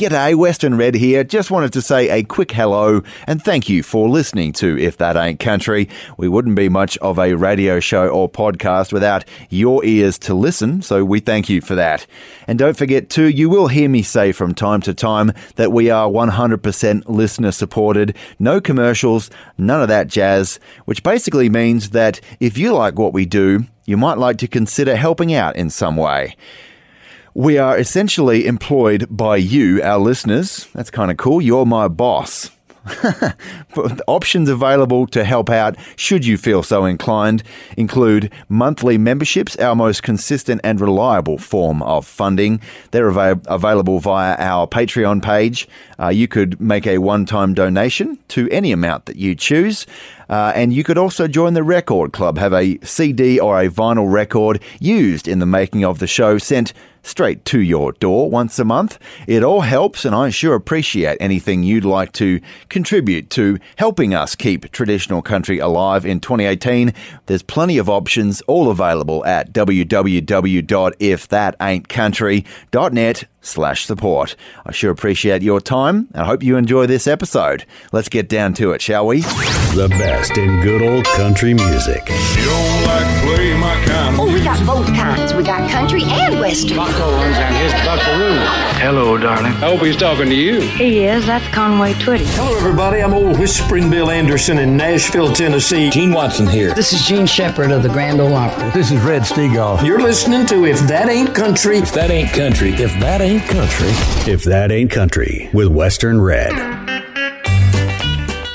G'day, Western Red here. Just wanted to say a quick hello and thank you for listening to If That Ain't Country. We wouldn't be much of a radio show or podcast without your ears to listen, so we thank you for that. And don't forget too, you will hear me say from time to time that we are 100% listener supported, no commercials, none of that jazz, which basically means that if you like what we do, you might like to consider helping out in some way. We are essentially employed by you, our listeners. That's kind of cool. You're my boss. Options available to help out, should you feel so inclined, include monthly memberships, our most consistent and reliable form of funding. They're av- available via our Patreon page. Uh, you could make a one time donation to any amount that you choose. Uh, and you could also join the Record Club, have a CD or a vinyl record used in the making of the show sent straight to your door once a month. It all helps, and I sure appreciate anything you'd like to contribute to helping us keep traditional country alive in 2018. There's plenty of options, all available at www.ifthataintcountry.net slash support. I sure appreciate your time and I hope you enjoy this episode. Let's get down to it, shall we? The best in good old country music. You don't like play my kind of we got both kinds. We got country and western. Buck Owens and his buckaroo. Hello, darling. I hope he's talking to you. He is. That's Conway Twitty. Hello, everybody. I'm old Whispering Bill Anderson in Nashville, Tennessee. Gene Watson here. This is Jean Shepard of the Grand Ole Opry. This is Red Steagall. You're listening to If That Ain't Country. If that ain't country, If that ain't country. If That Ain't Country with Western Red.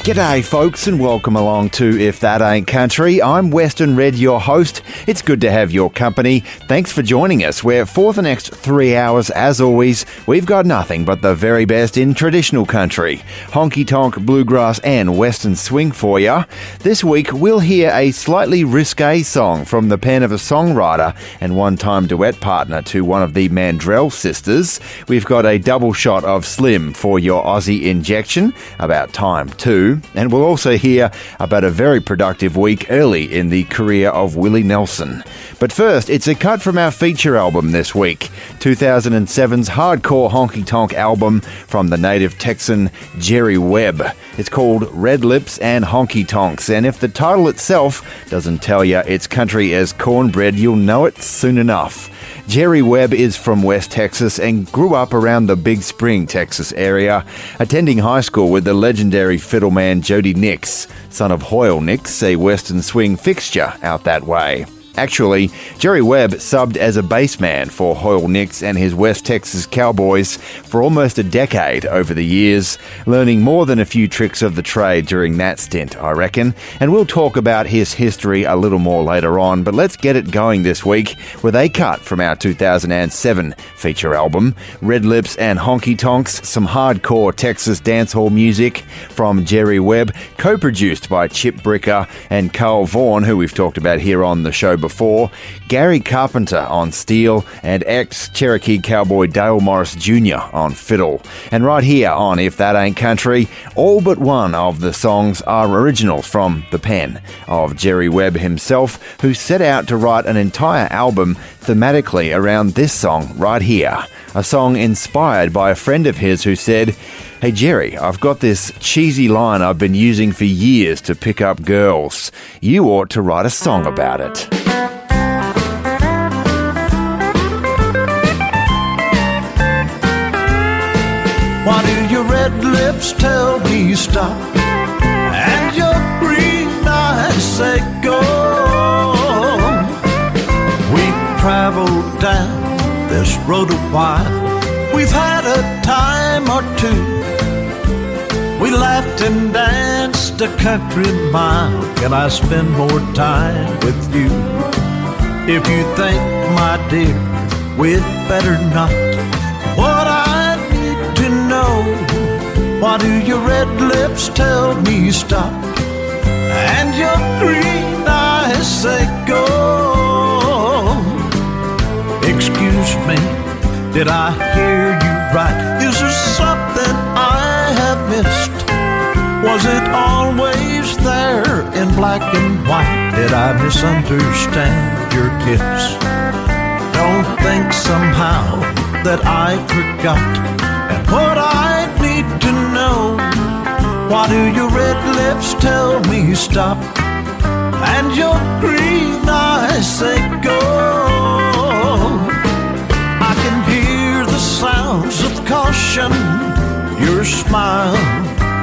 G'day, folks, and welcome along to If That Ain't Country. I'm Western Red, your host. It's good to have your company. Thanks for joining us, where for the next three hours, as always, we've got nothing but the very best in traditional country honky tonk, bluegrass, and western swing for you. This week, we'll hear a slightly risque song from the pen of a songwriter and one time duet partner to one of the Mandrell sisters. We've got a double shot of Slim for your Aussie injection, about time too. And we'll also hear about a very productive week early in the career of Willie Nelson. But first, it's a cut from our feature album this week 2007's hardcore honky tonk album from the native Texan Jerry Webb. It's called Red Lips and Honky Tonks, and if the title itself doesn't tell you it's country as cornbread, you'll know it soon enough. Jerry Webb is from West Texas and grew up around the Big Spring, Texas area, attending high school with the legendary fiddleman Jody Nix, son of Hoyle Nix, a Western swing fixture out that way. Actually, Jerry Webb subbed as a bassman for Hoyle Nix and his West Texas Cowboys for almost a decade over the years, learning more than a few tricks of the trade during that stint, I reckon. And we'll talk about his history a little more later on, but let's get it going this week with a cut from our 2007 feature album, Red Lips and Honky Tonks, some hardcore Texas dancehall music from Jerry Webb, co produced by Chip Bricker and Carl Vaughan, who we've talked about here on the show before, Gary Carpenter on steel, and ex Cherokee cowboy Dale Morris Jr. on fiddle. And right here on If That Ain't Country, all but one of the songs are originals from the pen of Jerry Webb himself, who set out to write an entire album thematically around this song right here. A song inspired by a friend of his who said, Hey Jerry, I've got this cheesy line I've been using for years to pick up girls. You ought to write a song about it. Why do your red lips tell me stop? This road a while. We've had a time or two. We laughed and danced a country mile. Can I spend more time with you? If you think, my dear, we'd better not. What I need to know, why do your red lips tell me stop? And your green eyes say go. Excuse me, did I hear you right? Is there something I have missed? Was it always there in black and white? Did I misunderstand your kiss? Don't think somehow that I forgot. And what I need to know, Why do your red lips tell me stop? And your green eyes say go. Sounds of caution. Your smile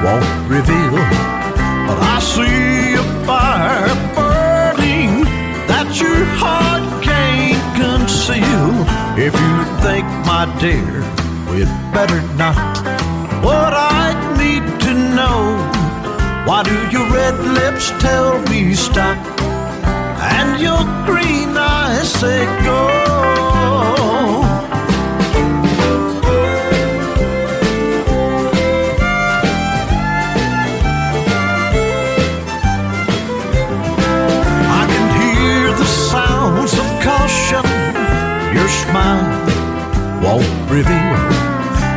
won't reveal. But I see a fire burning that your heart can't conceal. If you think, my dear, we'd better not. What I need to know. Why do your red lips tell me stop? And your green eyes say go. Won't reveal.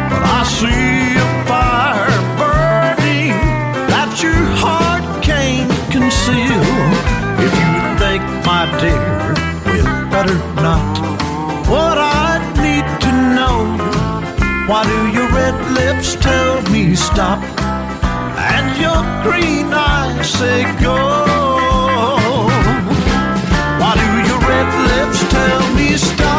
But I see a fire burning that your heart can't conceal. If you think, my dear, we'd better not. What I need to know. Why do your red lips tell me stop? And your green eyes say go. Why do your red lips tell me stop?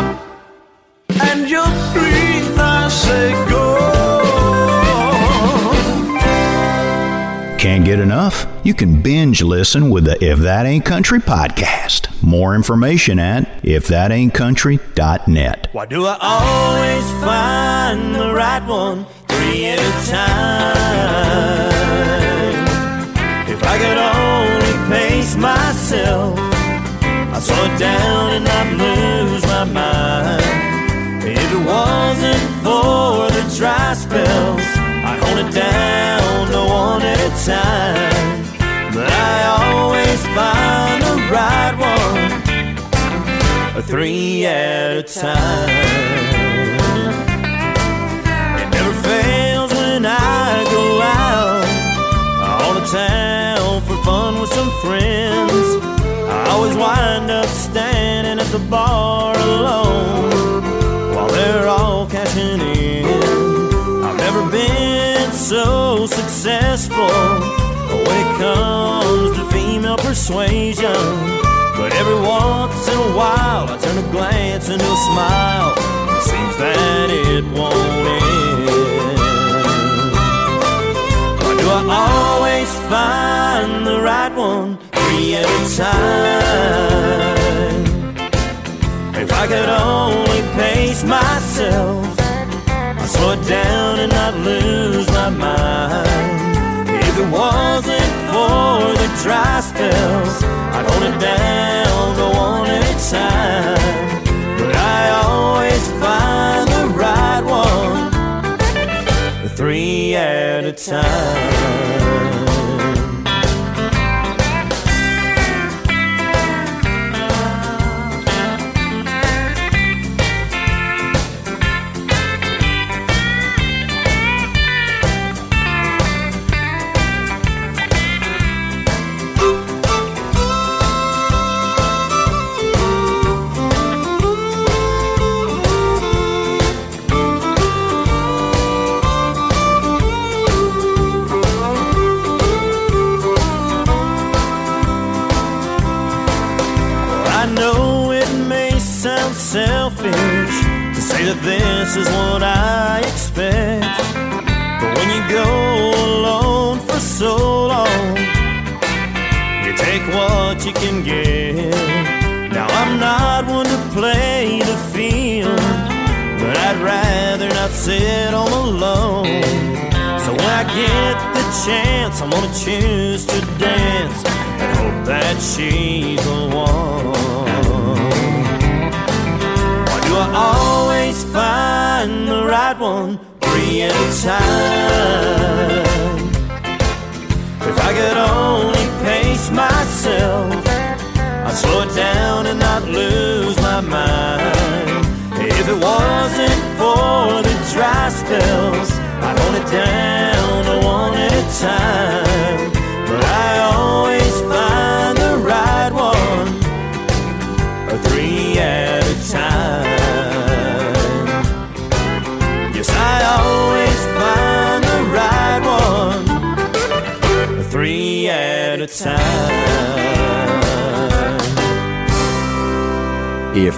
Get enough? You can binge listen with the If That Ain't Country podcast. More information at ifthataintcountry.net. Why do I always find the right one three at a time? If I could only pace myself, I'd slow down and not lose my mind. If it wasn't for the dry spells, It down at a time. But I always find the right one, a three at a time. It never fails when I go out on the town for fun with some friends. I always wind up standing at the bar alone while they're all cashing in. I've never been so successful when it comes to female persuasion. But every once in a while, I turn a glance into a smile. Seems that it won't end. Why do I always find the right one three at a time? If I could only pace myself, slow down and not lose my mind. If it wasn't for the dry spells, I'd hold it down to one at a time. But I always find the right one, the three at a time. That this is what I expect. But when you go alone for so long, you take what you can get. Now I'm not one to play the field, but I'd rather not sit all alone. So when I get the chance, I'm gonna choose to dance and hope that she's the one. Why do I always find the right one three at time? If I could only pace myself, I'd slow it down and not lose my mind. If it wasn't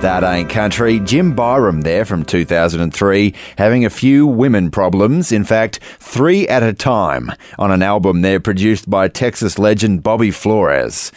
That ain't country, Jim Byram there from 2003, having a few women problems, in fact, three at a time, on an album there produced by Texas legend Bobby Flores.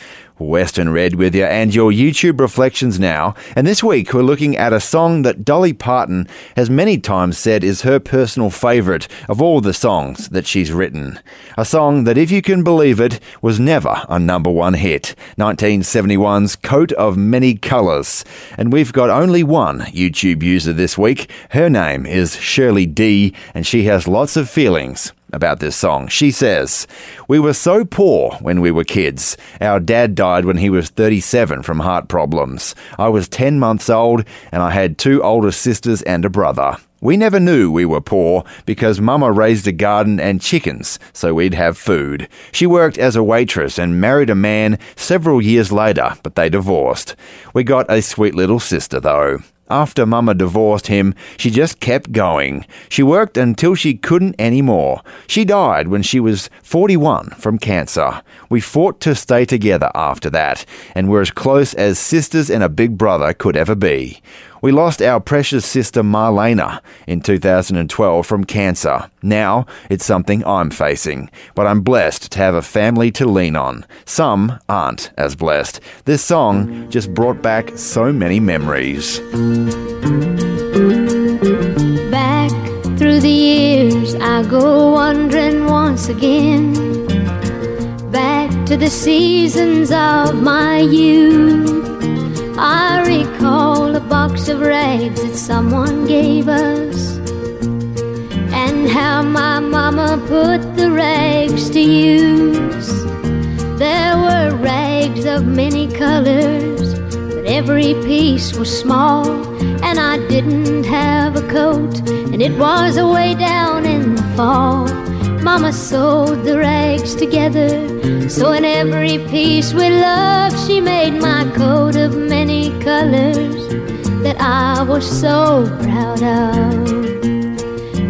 Western Red with you and your YouTube reflections now. And this week we're looking at a song that Dolly Parton has many times said is her personal favourite of all the songs that she's written. A song that, if you can believe it, was never a number one hit. 1971's Coat of Many Colours. And we've got only one YouTube user this week. Her name is Shirley D, and she has lots of feelings about this song. She says, We were so poor when we were kids. Our dad died when he was 37 from heart problems. I was 10 months old and I had two older sisters and a brother. We never knew we were poor because Mama raised a garden and chickens so we'd have food. She worked as a waitress and married a man several years later, but they divorced. We got a sweet little sister though. After Mama divorced him, she just kept going. She worked until she couldn't anymore. She died when she was 41 from cancer. We fought to stay together after that, and were as close as sisters and a big brother could ever be. We lost our precious sister Marlena in 2012 from cancer. Now it's something I'm facing, but I'm blessed to have a family to lean on. Some aren't as blessed. This song just brought back so many memories. Back through the years, I go wandering once again. Back to the seasons of my youth. I recall a box of rags that someone gave us, and how my mama put the rags to use. There were rags of many colors, but every piece was small, and I didn't have a coat, and it was away down in the fall. Mama sewed the rags together, so in every piece with love, she made my coat of many colors that I was so proud of.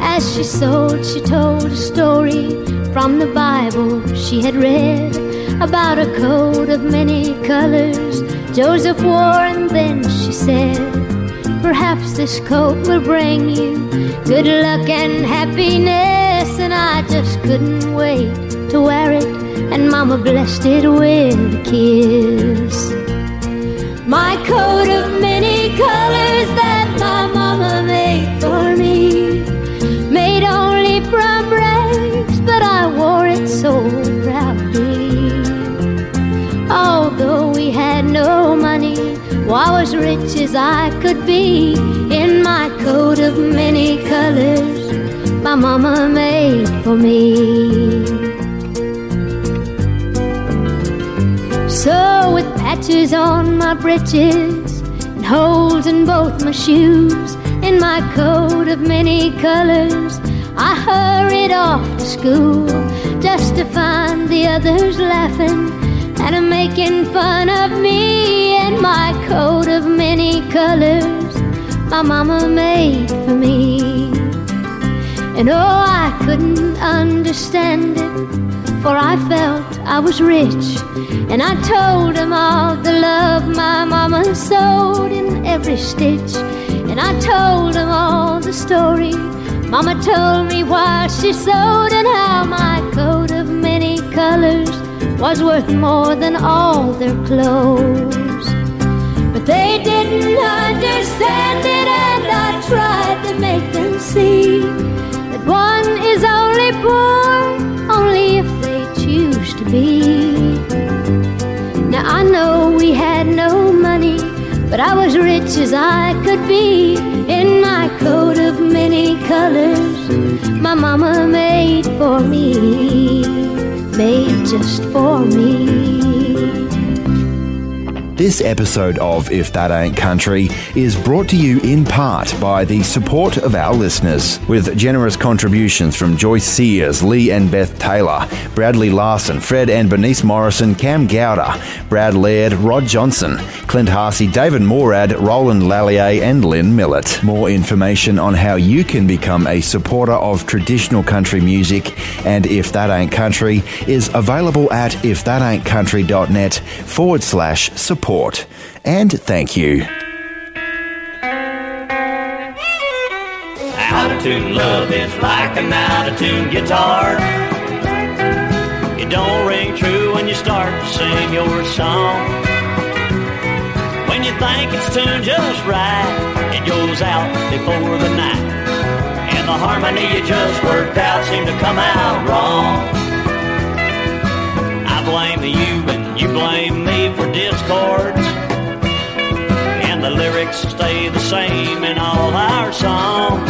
As she sewed, she told a story from the Bible she had read about a coat of many colors Joseph wore, and then she said, Perhaps this coat will bring you good luck and happiness. I just couldn't wait to wear it, and Mama blessed it with a kiss. My coat of many colors that my Mama made for me, made only from rags, but I wore it so proudly. Although we had no money, well, I was rich as I could be in my coat of many colors my mama made for me. So, with patches on my breeches and holes in both my shoes, in my coat of many colors, I hurried off to school just to find the others laughing and making fun of me in my coat of many colors my mama made for me. And oh, I couldn't understand it, for I felt I was rich. And I told him all the love my mama sewed in every stitch. And I told him all the story mama told me why she sewed, and how my coat of many colors was worth more than all their clothes. But they didn't understand it, and I tried to make them see one is only poor only if they choose to be. Now I know we had no money, but I was rich as I could be in my coat of many colors my mama made for me made just for me. This episode of If That Ain't Country is brought to you in part by the support of our listeners, with generous contributions from Joyce Sears, Lee and Beth Taylor, Bradley Larson, Fred and Bernice Morrison, Cam Gowder, Brad Laird, Rod Johnson, Clint Harsey, David Morad, Roland Lallier, and Lynn Millett. More information on how you can become a supporter of traditional country music and If That Ain't Country is available at ifthataintcountry.net forward slash support support. And thank you. Out of tune love is like an out of tune guitar. It don't ring true when you start to sing your song. When you think it's tuned just right, it goes out before the night. And the harmony you just worked out seemed to come out wrong. I blame you and you blame me for discords. And the lyrics stay the same in all our songs.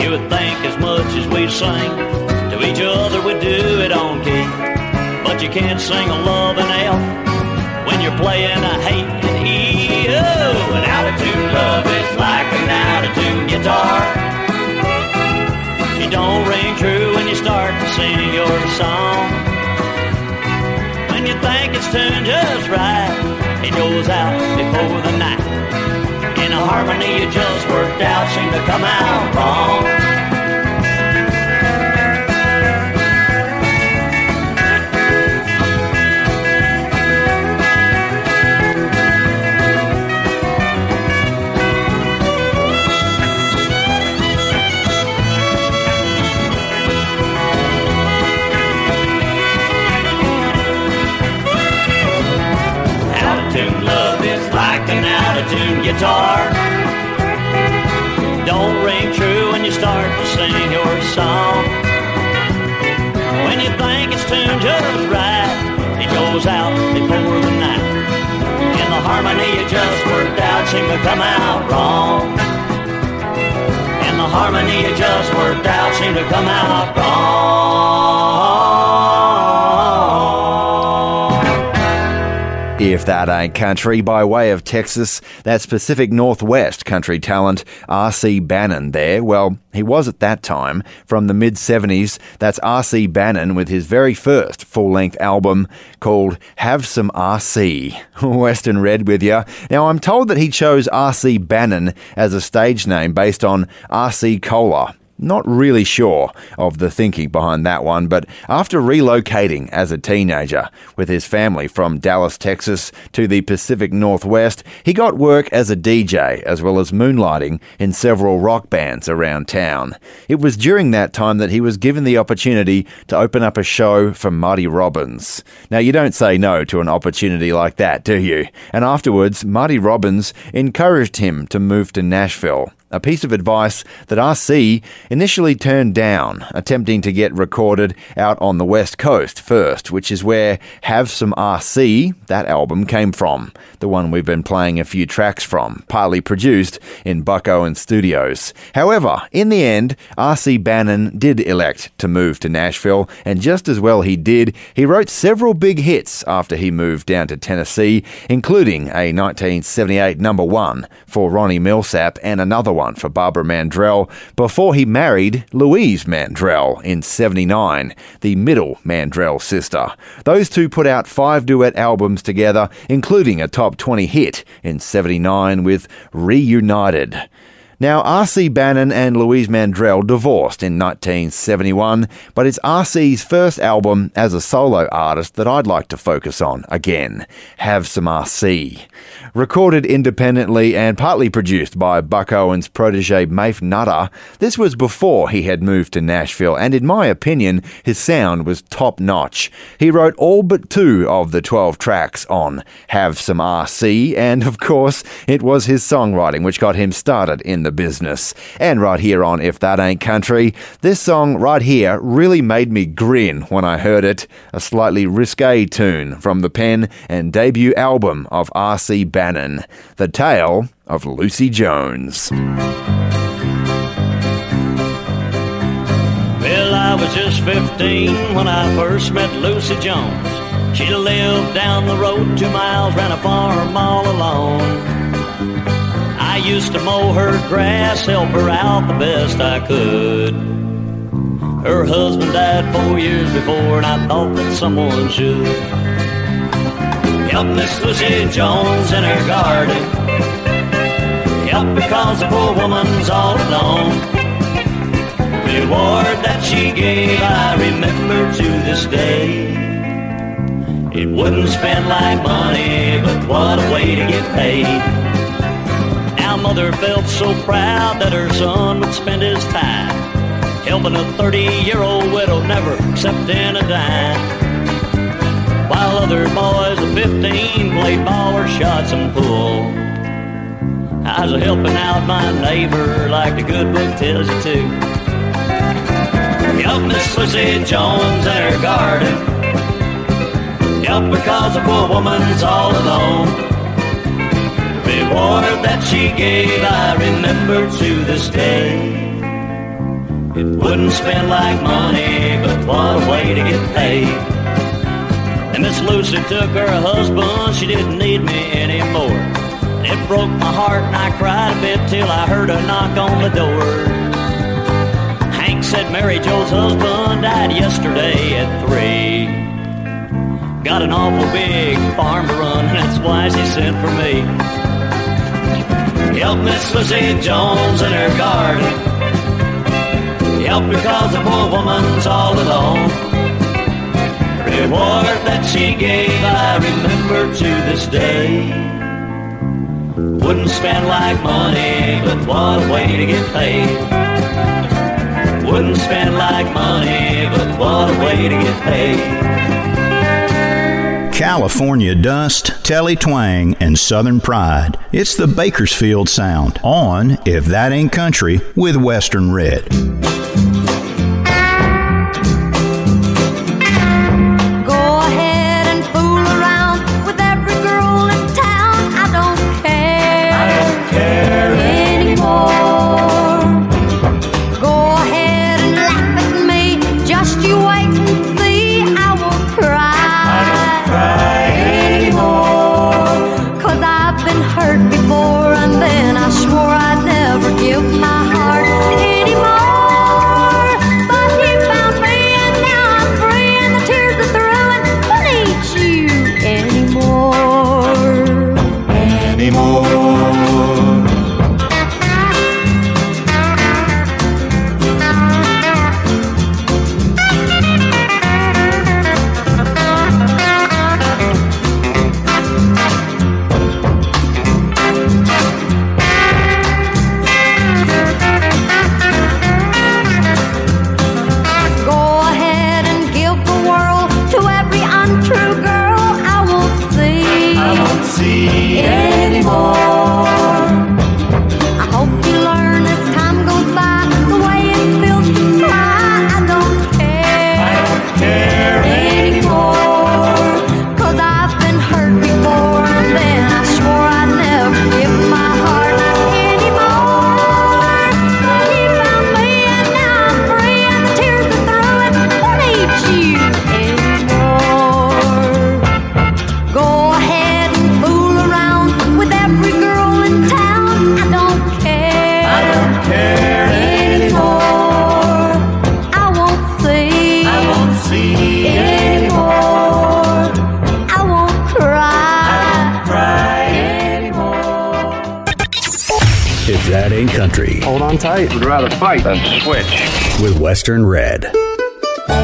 You would think as much as we sing to each other we do it on key. But you can't sing a love and F when you're playing a hate and E. Oh, an tune love is like an tune guitar. It don't ring true when you start to sing your song you think it's tuned just right, it goes out before the night. In a harmony you just worked out seem to come out wrong. Before the night. And the harmony you just worked out seemed to come out wrong. And the harmony you just worked out seemed to come out wrong. That Ain't Country by way of Texas, that's Pacific Northwest country talent R.C. Bannon there. Well, he was at that time. From the mid 70s, that's R.C. Bannon with his very first full length album called Have Some R.C. Western Red with you. Now, I'm told that he chose R.C. Bannon as a stage name based on R.C. Cola not really sure of the thinking behind that one, but after relocating as a teenager with his family from Dallas, Texas to the Pacific Northwest, he got work as a DJ as well as moonlighting in several rock bands around town. It was during that time that he was given the opportunity to open up a show for Marty Robbins. Now, you don't say no to an opportunity like that, do you? And afterwards, Marty Robbins encouraged him to move to Nashville a piece of advice that RC initially turned down, attempting to get recorded out on the West Coast first, which is where Have Some RC, that album, came from, the one we've been playing a few tracks from, partly produced in Buck Owen Studios. However, in the end, RC Bannon did elect to move to Nashville, and just as well he did, he wrote several big hits after he moved down to Tennessee, including a 1978 number one for Ronnie Milsap and another one for Barbara Mandrell before he married Louise Mandrell in 79, the middle Mandrell sister. Those two put out five duet albums together, including a top 20 hit in 79 with Reunited. Now, R.C. Bannon and Louise Mandrell divorced in 1971, but it's R.C.'s first album as a solo artist that I'd like to focus on again. Have Some R.C. Recorded independently and partly produced by Buck Owens' protege Mayf Nutter, this was before he had moved to Nashville, and in my opinion, his sound was top notch. He wrote all but two of the 12 tracks on Have Some R.C., and of course, it was his songwriting which got him started in the business. And right here on If That Ain't Country, this song right here really made me grin when I heard it. A slightly risque tune from the pen and debut album of R.C. Bannon, The Tale of Lucy Jones. Well, I was just 15 when I first met Lucy Jones. She lived down the road two miles, ran a farm all alone. I used to mow her grass, help her out the best I could. Her husband died four years before, and I thought that someone should help Miss Lucy Jones in her garden. Help because the poor woman's all alone. The Reward that she gave, I remember to this day. It wouldn't spend like money, but what a way to get paid. Now mother felt so proud that her son would spend his time helping a 30-year-old widow never accepting a dime. While other boys of 15 played ball or shot some pool. I was helping out my neighbor like the good book tells you to. Help Miss Lucy Jones in her garden. Help because the poor woman's all alone. Reward that she gave, I remember to this day. It wouldn't spend like money, but what a way to get paid. And Miss Lucy took her husband, she didn't need me anymore. It broke my heart and I cried a bit till I heard a knock on the door. Hank said Mary Joe's husband died yesterday at three. Got an awful big farm to run, and that's why she sent for me. Help Miss Lucy Jones in her garden. Help because the poor woman's all alone. Reward that she gave, I remember to this day. Wouldn't spend like money, but what a way to get paid. Wouldn't spend like money, but what a way to get paid. California Dust, Telly Twang, and Southern Pride. It's the Bakersfield Sound on If That Ain't Country with Western Red. Western Red.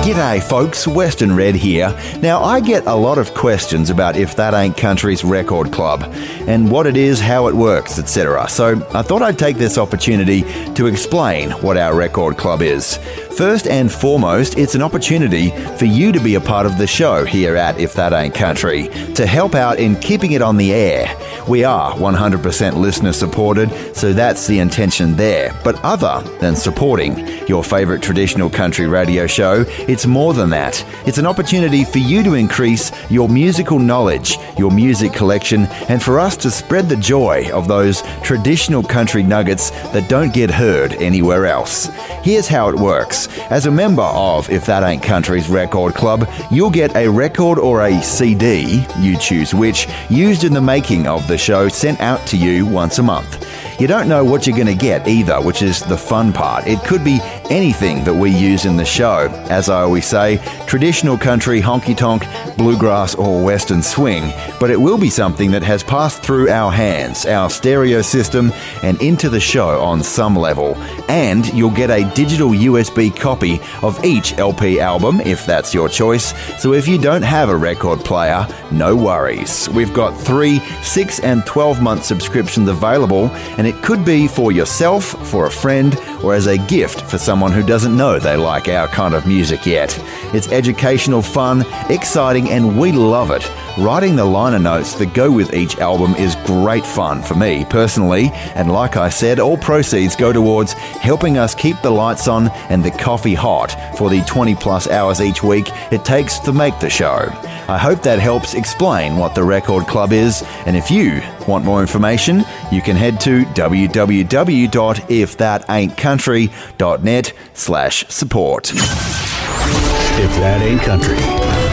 G'day, folks. Western Red here. Now, I get a lot of questions about if that ain't country's record club and what it is, how it works, etc. So, I thought I'd take this opportunity to explain what our record club is. First and foremost, it's an opportunity for you to be a part of the show here at If That Ain't Country to help out in keeping it on the air. We are 100% listener supported, so that's the intention there. But other than supporting your favourite traditional country radio show, it's more than that. It's an opportunity for you to increase your musical knowledge, your music collection, and for us to spread the joy of those traditional country nuggets that don't get heard anywhere else. Here's how it works. As a member of If That Ain't Country's Record Club, you'll get a record or a CD, you choose which, used in the making of the show sent out to you once a month. You don't know what you're going to get either, which is the fun part. It could be anything that we use in the show. As I always say, traditional country, honky tonk, bluegrass, or western swing, but it will be something that has passed through our hands, our stereo system, and into the show on some level. And you'll get a digital USB copy of each LP album, if that's your choice. So if you don't have a record player, no worries. We've got three, six, and 12 month subscriptions available, and it could be for yourself, for a friend, or as a gift for someone who doesn't know they like our kind of music yet. It's educational, fun, exciting, and we love it. Writing the liner notes that go with each album is great fun for me personally, and like I said, all proceeds go towards helping us keep the lights on and the coffee hot for the 20 plus hours each week it takes to make the show. I hope that helps explain what the Record Club is, and if you want more information, you can head to www.ifthataintcountry.net slash support. If that ain't country,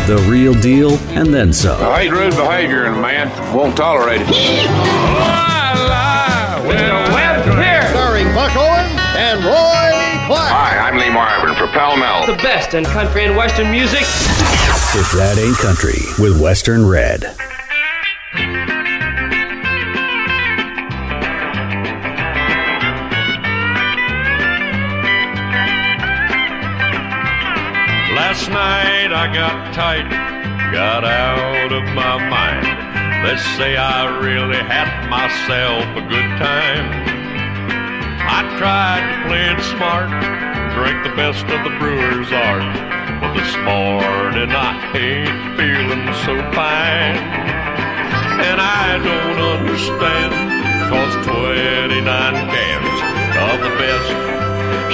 the real deal and then some. I hate rude behavior in a man. Won't tolerate it. Starring Buck Owens and Roy Clark. Hi, I'm Lee Marvin for Pall Mall. The best in country and western music. If that ain't country with Western Red. Last night I got tight, got out of my mind. Let's say I really had myself a good time. I tried to play it smart, drink the best of the brewer's art. But this morning I ain't feeling so fine. And I don't understand, cause 29 cans of the best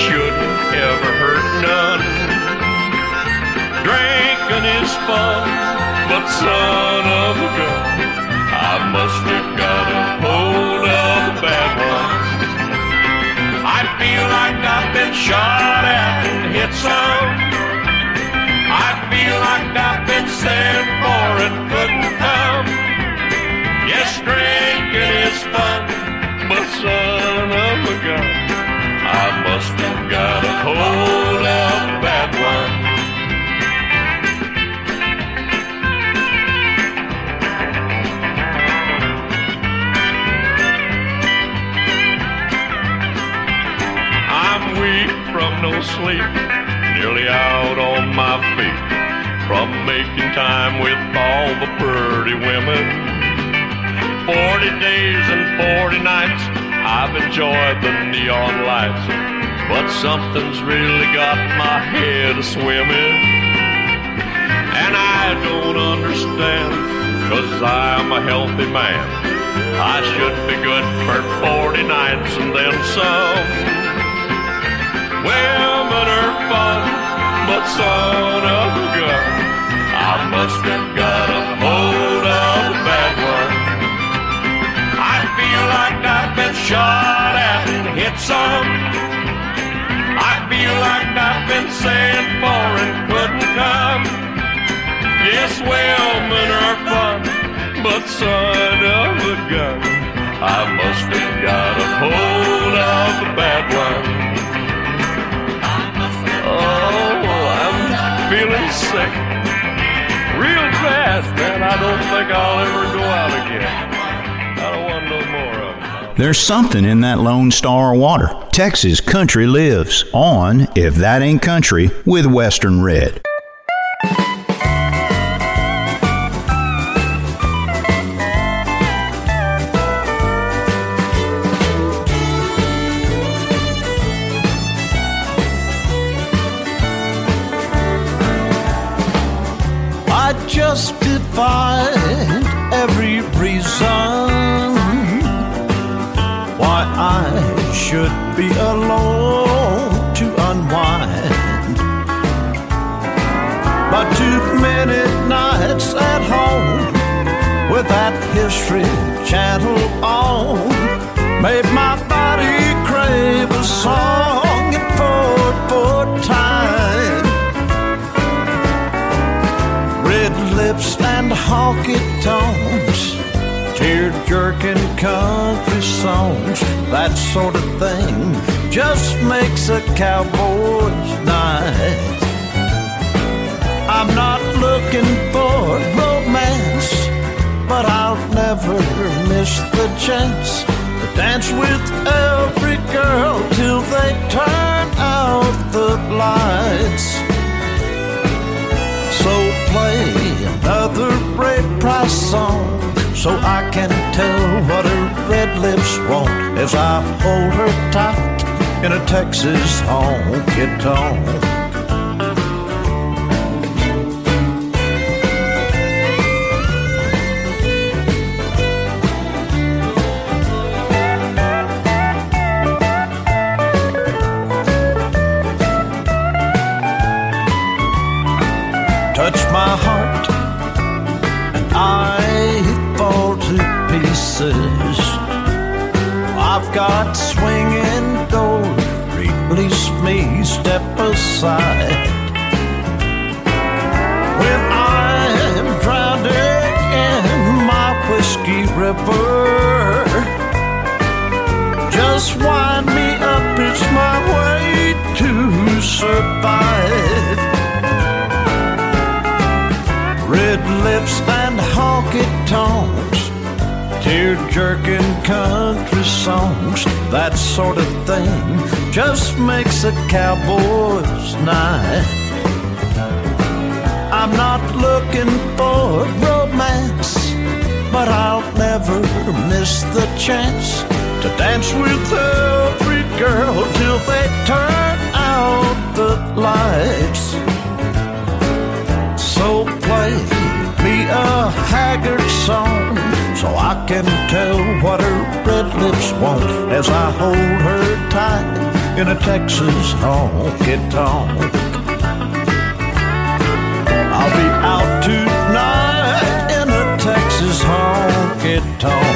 shouldn't ever hurt none. Drinking is fun, but son of a gun, I must have got a hold of the bad one. I feel like I've been shot at and hit some. I feel like I've been sent for and couldn't come. Yes, drinking is fun, but son of a gun, I must have got a hold of the bad one. No sleep, nearly out on my feet from making time with all the pretty women. Forty days and forty nights I've enjoyed the neon lights, but something's really got my head swimming. And I don't understand, cause I'm a healthy man. I should be good for 40 nights and then some. Women are fun, but son of a gun, I must have got a hold of the bad one. I feel like I've been shot at and hit some. I feel like I've been sent for and couldn't come. Yes, women are fun, but son of a gun, I must have got a hold of the bad one. Oh, I'm feeling sick. Real man. I don't think I'll ever go out again. I don't want no more of. There's something in that Lone Star water. Texas Country lives on If That Ain't Country with Western Red. Should be alone to unwind. But too many nights at home with that history channel on made my body crave a song in four four time. Red lips and honky tonks, tear jerking country songs, that sort of thing just makes a cowboy's night. I'm not looking for romance, but I'll never miss the chance to dance with every girl till they turn out the lights. So play another Ray Price song so I can tell what her red lips want as I hold her tight in a Texas honky tonk. Got swinging gold, release me, step aside. When I'm drowning in my whiskey river, just wind me up, it's my way to survive red lips and honky tonks, tear jerking country songs, that sort of thing just makes a cowboy's night. I'm not looking for romance, but I'll never miss the chance to dance with every girl till they turn out the lights. So play me a haggard song so I can tell what her red lips want as I hold her tight in a Texas honky tonk. I'll be out tonight in a Texas honky tonk.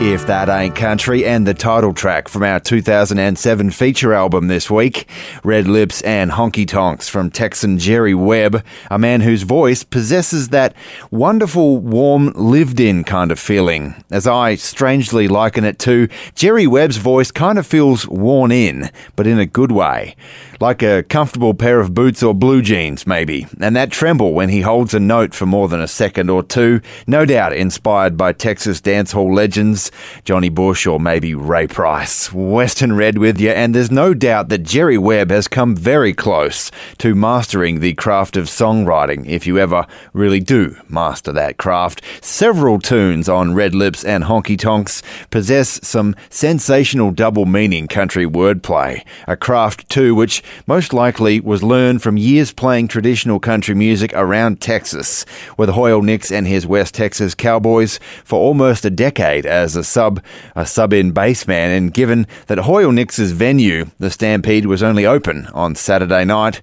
If That Ain't Country, and the title track from our 2007 feature album this week, Red Lips and Honky Tonks from Texan Jerry Webb, a man whose voice possesses that wonderful, warm, lived in kind of feeling. As I strangely liken it to, Jerry Webb's voice kind of feels worn in, but in a good way. Like a comfortable pair of boots or blue jeans, maybe. And that tremble when he holds a note for more than a second or two, no doubt inspired by Texas dancehall legends Johnny Bush or maybe Ray Price. Western Red with you, and there's no doubt that Jerry Webb has come very close to mastering the craft of songwriting, if you ever really do master that craft. Several tunes on Red Lips and Honky Tonks possess some sensational double meaning country wordplay, a craft too which most likely was learned from years playing traditional country music around Texas, with Hoyle Nix and his West Texas Cowboys for almost a decade as a sub, a sub-in bassman, and given that Hoyle Nix's venue, the Stampede, was only open on Saturday night,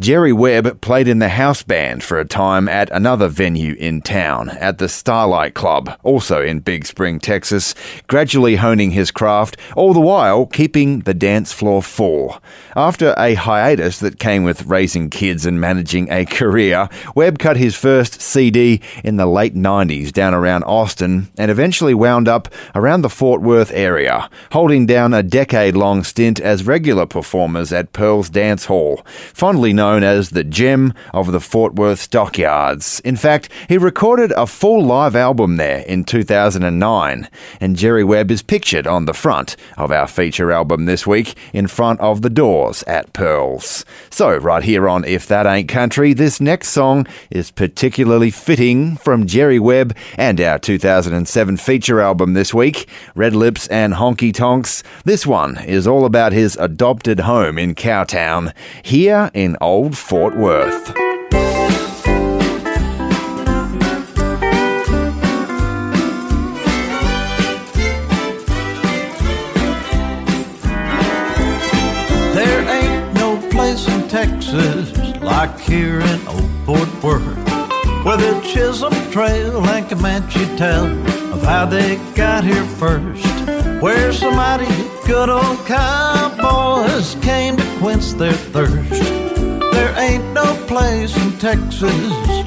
Jerry Webb played in the house band for a time at another venue in town, at the Starlight Club, also in Big Spring, Texas, gradually honing his craft, all the while keeping the dance floor full. After a hiatus that came with raising kids and managing a career, Webb cut his first CD in the late 90s down around Austin and eventually wound up around the Fort Worth area, holding down a decade long stint as regular performers at Pearl's Dance Hall, fondly known as the Gem of the Fort Worth Stockyards. In fact, he recorded a full live album there in 2009, and Jerry Webb is pictured on the front of our feature album this week in front of the doors at Pearls. So, right here on If That Ain't Country, this next song is particularly fitting from Jerry Webb and our 2007 feature album this week, Red Lips and Honky Tonks. This one is all about his adopted home in Cowtown, here in Old Old Fort Worth. There ain't no place in Texas like here in Old Fort Worth, where the Chisholm Trail and Comanche tell of how they got here first, where somebody good old cowboys came to quench their thirst. Ain't no place in Texas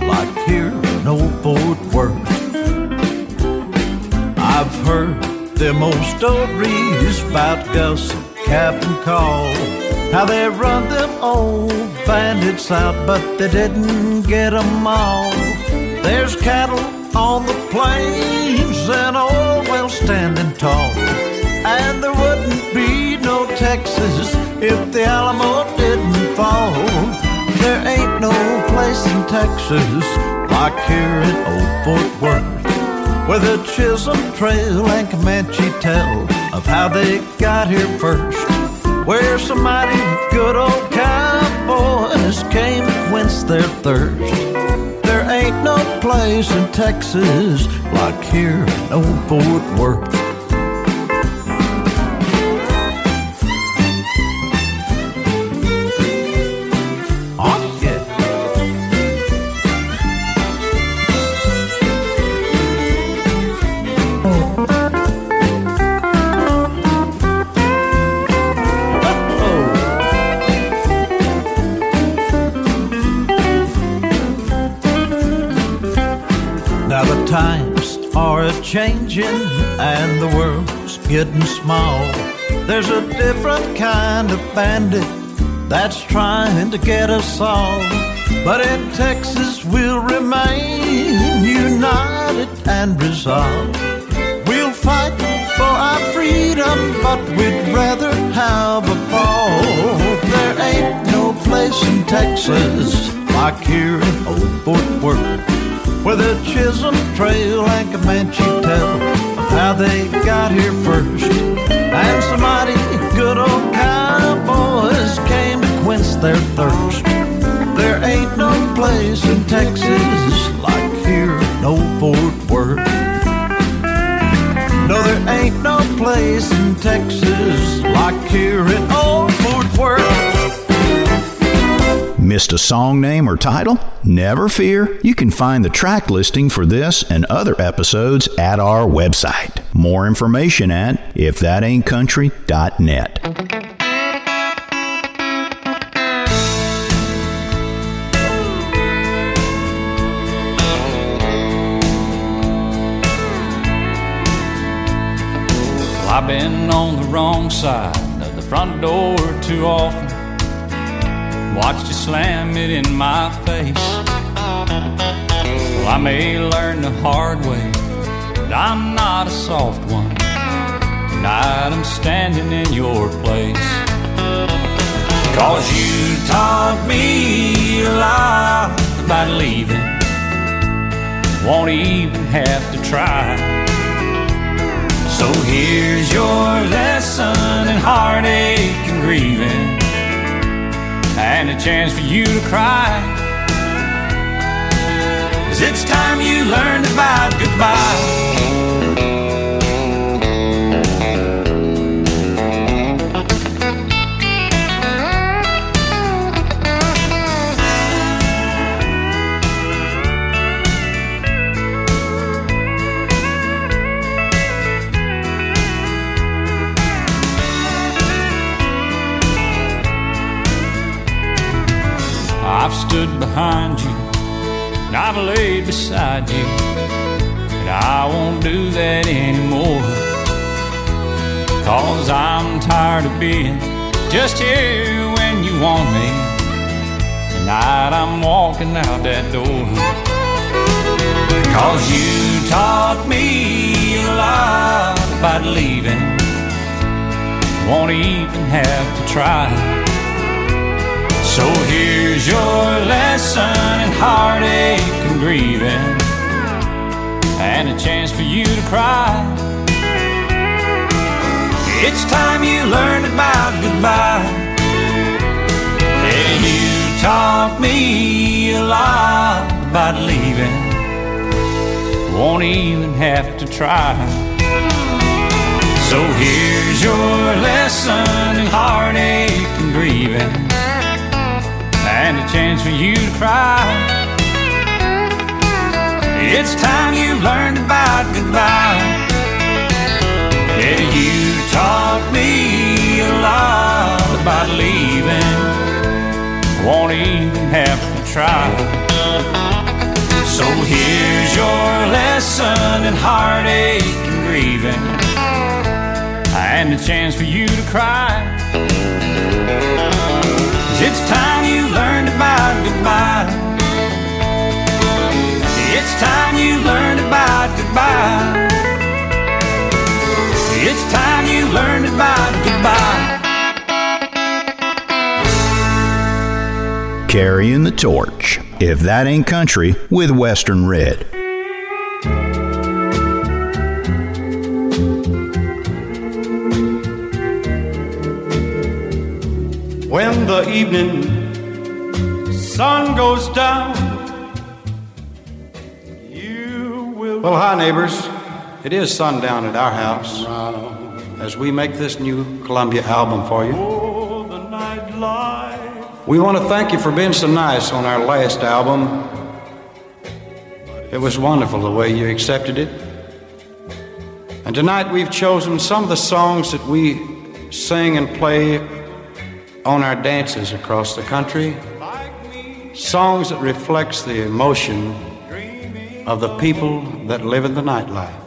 like here in Old Fort Worth. I've heard them old stories about Gus and Captain Call, how they run them old bandits out, but they didn't get get 'em all. There's cattle on the plains and old well standing tall, and there wouldn't be no Texas if the Alamo didn't fall. There ain't no place in Texas like here in Old Fort Worth, where the Chisholm Trail and Comanche tell of how they got here first, where some mighty good old cowboys came to quench their thirst. There ain't no place in Texas like here in Old Fort Worth. Changing and the world's getting small. There's a different kind of bandit that's trying to get us all. But in Texas we'll remain united and resolved. We'll fight for our freedom, but we'd rather have a ball. There ain't no place in Texas like here in Old Fort Worth where the Chisholm Trail and Comanche tell of how they got here first. And some mighty good old cowboys came to quench their thirst. There ain't no place in Texas like here Old Fort Worth. No, there ain't no place in Texas like here in Old Fort Worth. Missed a song name or title? Never fear. You can find the track listing for this and other episodes at our website. More information at ifthataintcountry.net. Well, I've been on the wrong side of the front door too often. Watched you slam it in my face. Well, I may learn the hard way, but I'm not a soft one. Tonight I'm standing in your place. Cause you taught me a lot about leaving. Won't even have to try. So here's your lesson in heartache and grieving and a chance for you to cry. Cause it's time you learned about goodbye. Stood behind you and I've laid beside you, and I won't do that anymore. Cause I'm tired of being just here when you want me. Tonight I'm walking out that door. Cause you taught me a lot about leaving. Won't even have to try. So here's your lesson in heartache and grieving, and a chance for you to cry. It's time you learned about goodbye. And you taught me a lot about leaving. Won't even have to try. So here's your lesson in heartache and grieving and a chance for you to cry. It's time you learned about goodbye. Yeah, you taught me a lot about leaving. Won't even have to try. So here's your lesson in heartache and grieving, and a chance for you to cry. It's time you learned about goodbye. It's time you learned about goodbye. It's time you learned about goodbye. Carrying the torch. If that ain't country, with Western Red. Evening sun goes down, you will. Well, hi, neighbors. It is sundown at our house as we make this new Columbia album for you. We want to thank you for being so nice on our last album. It was wonderful the way you accepted it. And tonight we've chosen some of the songs that we sing and play on our dances across the country. Songs that reflects the emotion of the people that live in the nightlife.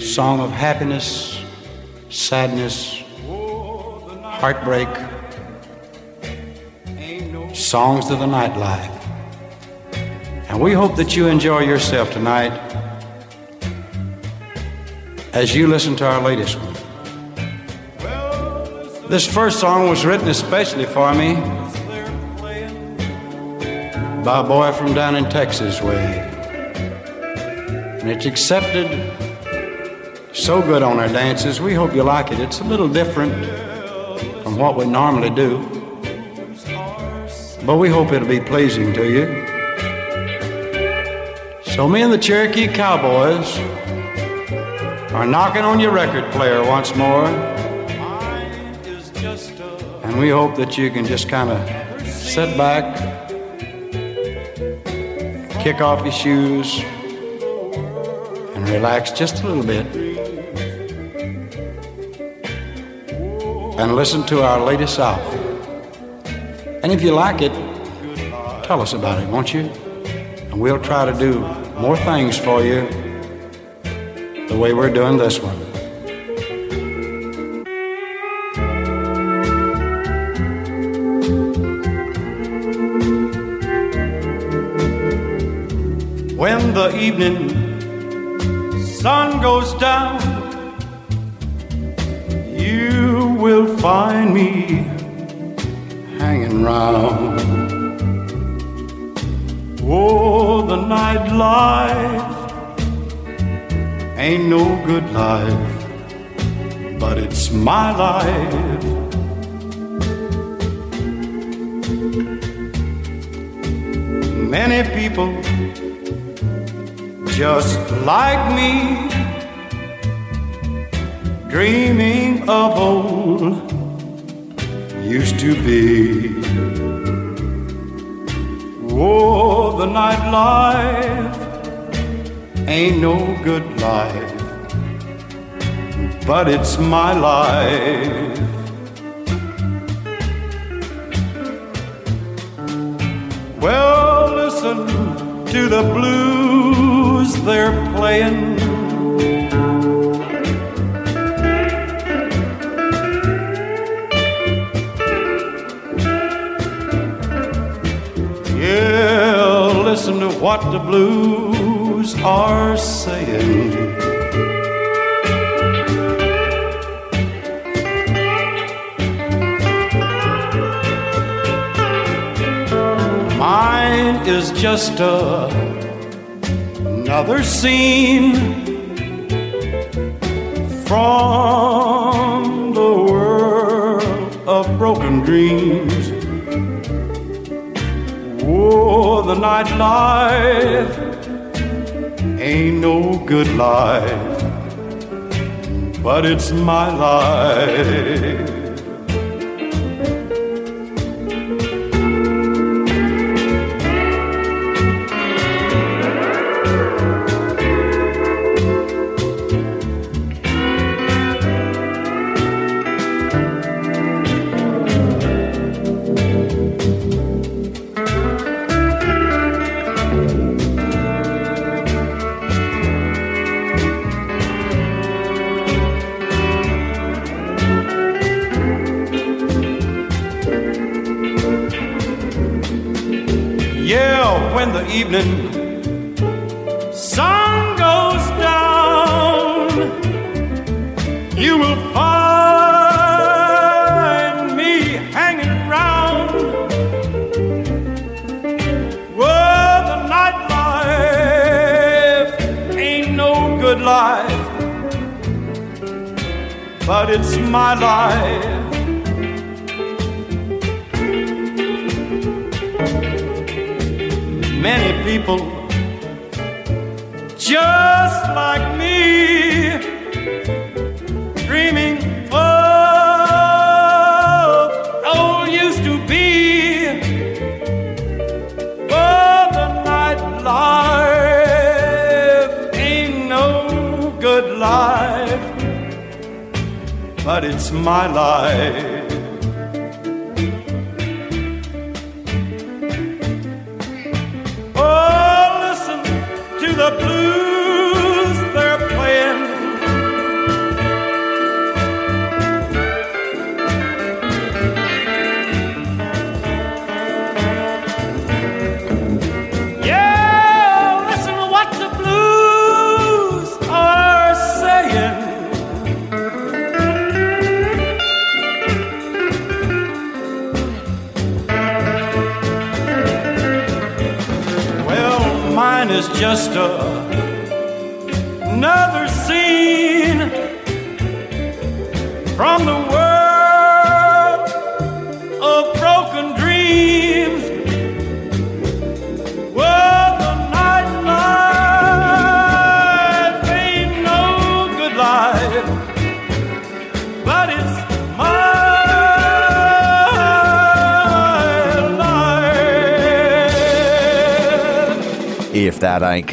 Song of happiness, sadness, heartbreak. Songs of the nightlife. And we hope that you enjoy yourself tonight as you listen to our latest one. This first song was written especially for me by a boy from down in Texas way. And it's accepted so good on our dances. We hope you like it. It's a little different from what we normally do. But we hope it'll be pleasing to you. So me and the Cherokee Cowboys are knocking on your record player once more. And we hope that you can just kind of sit back, kick off your shoes, and relax just a little bit. And listen to our latest album. And if you like it, tell us about it, won't you? And we'll try to do more things for you the way we're doing this one. Evening sun goes down, you will find me hanging round. Oh, the night life ain't no good life, but it's my life. Many people just like me, dreaming of old used to be. Oh, the nightlife ain't no good life, but it's my life. Well, listen to the blues they're playing. Yeah, listen to what the blues are saying. Mine is just a, another scene from the world of broken dreams. Oh, the nightlife ain't no good life, but it's my life. Evening sun goes down, you will find me hanging around. Well, the nightlife ain't no good life, but it's my life. People just like me dreaming of old used to be. But the night life ain't no good life but it's my life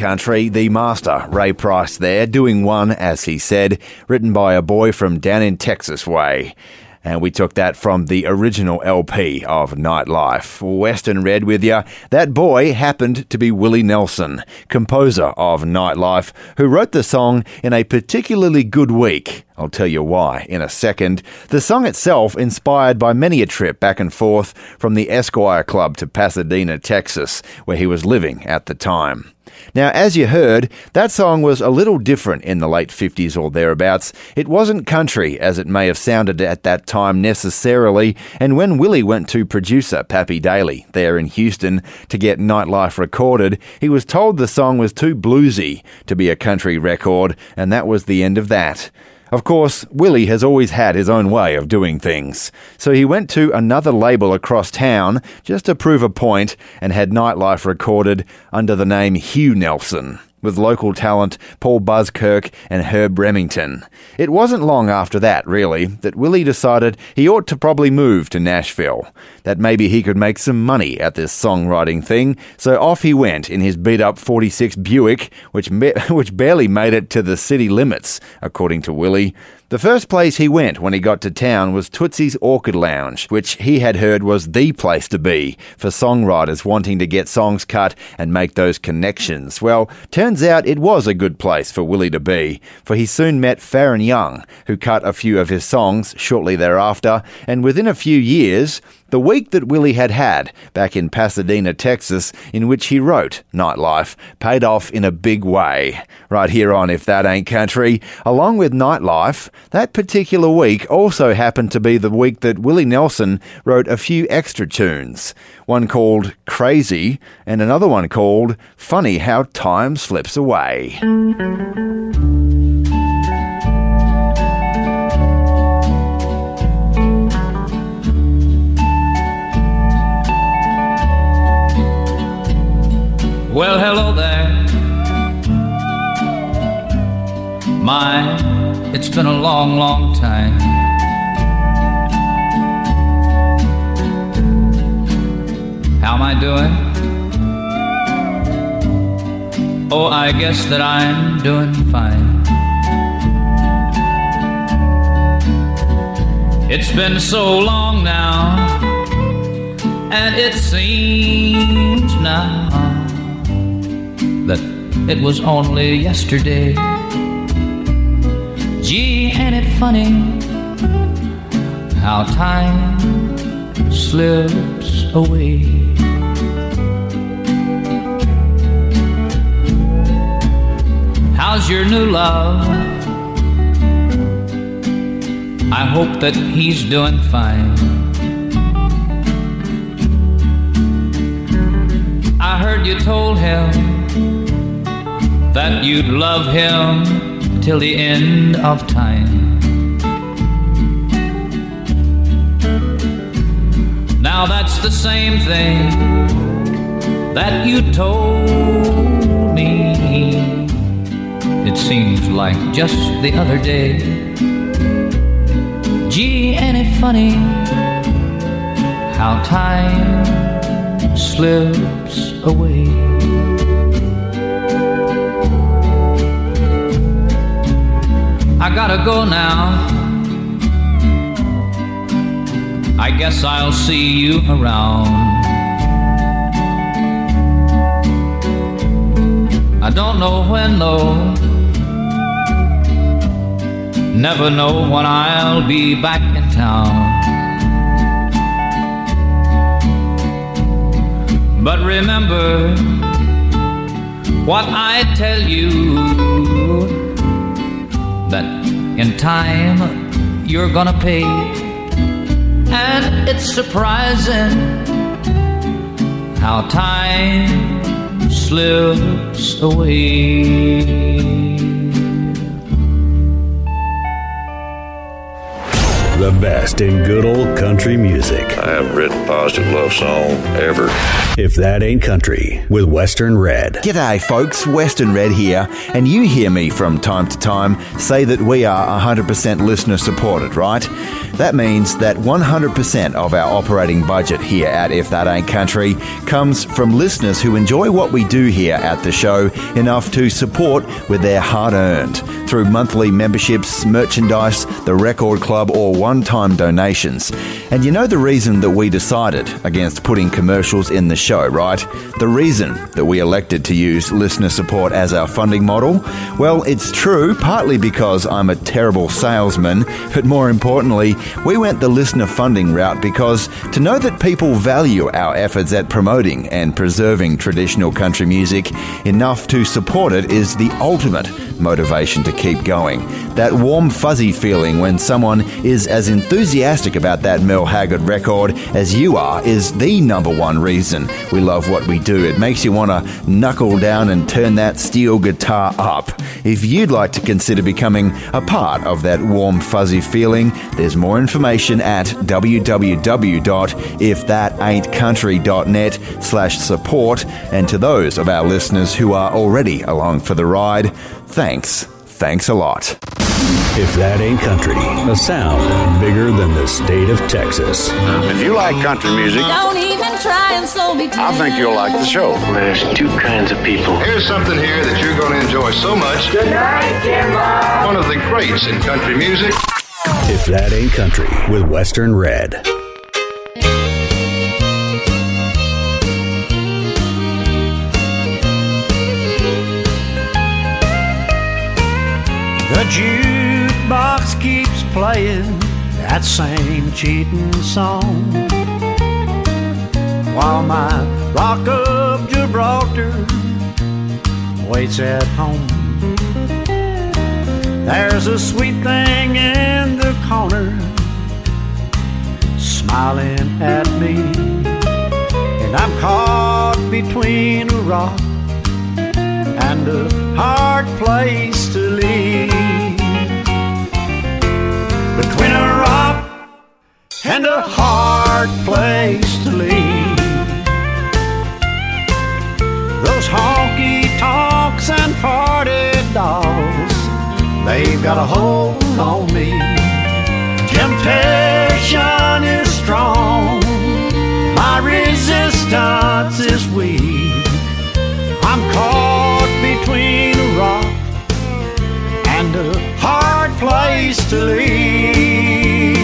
country, the master, Ray Price, there, doing one, as he said, written by a boy from down in Texas way. And we took that from the original LP of Nightlife. Western Red with you. That boy happened to be Willie Nelson, composer of Nightlife, who wrote the song in a particularly good week. I'll tell you why in a second. The song itself inspired by many a trip back and forth from the Esquire Club to Pasadena, Texas, where he was living at the time. Now, as you heard, that song was a little different in the late 50s or thereabouts. It wasn't country as it may have sounded at that time necessarily, and when Willie went to producer Pappy Daily there in Houston to get Nightlife recorded, he was told the song was too bluesy to be a country record, and that was the end of that. Of course, Willie has always had his own way of doing things. So he went to another label across town just to prove a point and had Nightlife recorded under the name Hugh Nelson with local talent Paul Buskirk and Herb Remington. It wasn't long after that, really, that Willie decided he ought to probably move to Nashville, that maybe he could make some money at this songwriting thing, so off he went in his beat up 46 Buick, which, me- which barely made it to the city limits, according to Willie. The first place he went when he got to town was Tootsie's Orchid Lounge, which he had heard was the place to be for songwriters wanting to get songs cut and make those connections. Well, turns out it was a good place for Willie to be, for he soon met Faron Young, who cut a few of his songs shortly thereafter, and within a few years, the week that Willie had had back in Pasadena, Texas, in which he wrote Nightlife, paid off in a big way. Right here on If That Ain't Country, along with Nightlife, that particular week also happened to be the week that Willie Nelson wrote a few extra tunes. One called Crazy, and another one called Funny How Time Slips Away. Well, hello there. My, it's been a long, long time. How am I doing? Oh, I guess that I'm doing fine. It's been so long now, and it seems now it was only yesterday. Gee, ain't it funny how time slips away? How's your new love? I hope that he's doing fine. I heard you told him that you'd love him till the end of time. Now that's the same thing that you told me. It seems like just the other day. Gee, ain't it funny how time slips away? I gotta go now. I guess I'll see you around. I don't know when though. Never know when I'll be back in town. But remember what I tell you in time you're gonna pay. And it's surprising how time slips away. The best in good old country music. I haven't written positive love song ever. If that ain't country, with Western Red. G'day, folks. Western Red here, and you hear me from time to time say that we are 100% listener supported, right? That means that 100% of our operating budget here at If That Ain't Country comes from listeners who enjoy what we do here at the show enough to support with their hard earned through monthly memberships, merchandise, the record club, or one time donations. And you know the reason that we decided against putting commercials in the show, right? The reason that we elected to use listener support as our funding model? Well, it's true, partly because I'm a terrible salesman, but more importantly, we went the listener funding route because to know that people value our efforts at promoting and preserving traditional country music enough to support it is the ultimate motivation to keep going. That warm, fuzzy feeling when someone is as enthusiastic about that Merle Haggard record as you are is the number one reason we love what we do. It makes you want to knuckle down and turn that steel guitar up. If you'd like to consider becoming a part of that warm, fuzzy feeling, there's more information at www.ifthataintcountry.net slash support. And to those of our listeners who are already along for the ride, thanks. Thanks a lot. If that ain't country, a sound bigger than the state of Texas. If you like country music, Don't even try and slow me down. I think you'll like the show. There's two kinds of people. Here's something here that you're going to enjoy so much. Good night, Jimbo. One of the greats in country music. If that ain't country, with Western Red. The jukebox keeps playing that same cheating song while my rock of Gibraltar waits at home. There's a sweet thing in the corner smiling at me, and I'm caught between a rock and a hard place to leave. Between a rock and a hard place to leave. Those honky tonks and party dolls, they've got a hold on me. Temptation is strong, my resistance is weak. I'm caught between a rock and a hard place to leave.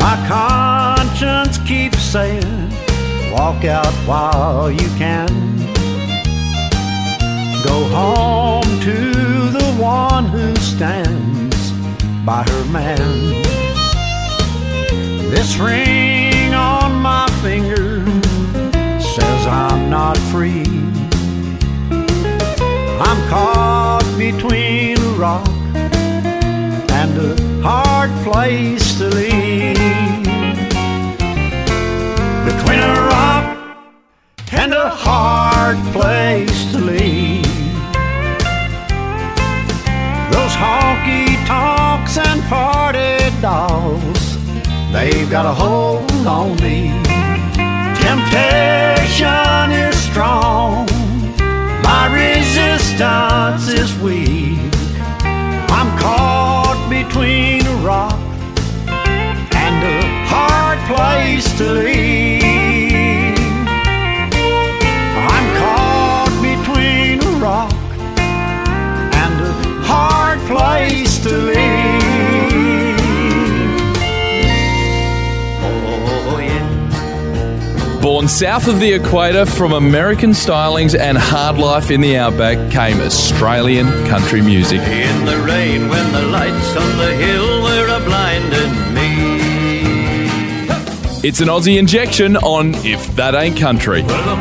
My conscience keeps saying, walk out while you can. go home to the one who stands by her man. This ring on my finger says I'm not free. I'm caught between a rock and a hard place to leave. And a hard place to leave. Those honky tonks and party dolls, they've got a hold on me. Temptation is strong, my resistance is weak. I'm caught between a rock and a hard place to leave. Place to leave. Oh, yeah. Born south of the equator from American stylings and hard life in the outback came Australian country music. In the rain when the lights on the hill were a blinding me. It's an Aussie injection on If That Ain't Country. Well,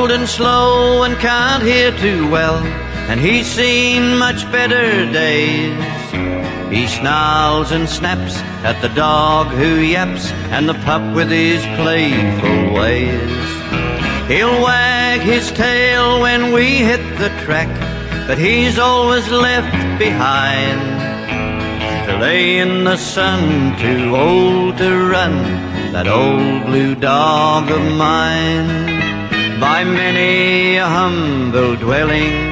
old and slow and can't hear too well, and he's seen much better days. He snarls and snaps at the dog who yaps, and the pup with his playful ways. He'll wag his tail when we hit the track, but he's always left behind. To lay in the sun, too old to run, that old blue dog of mine by many a humble dwelling,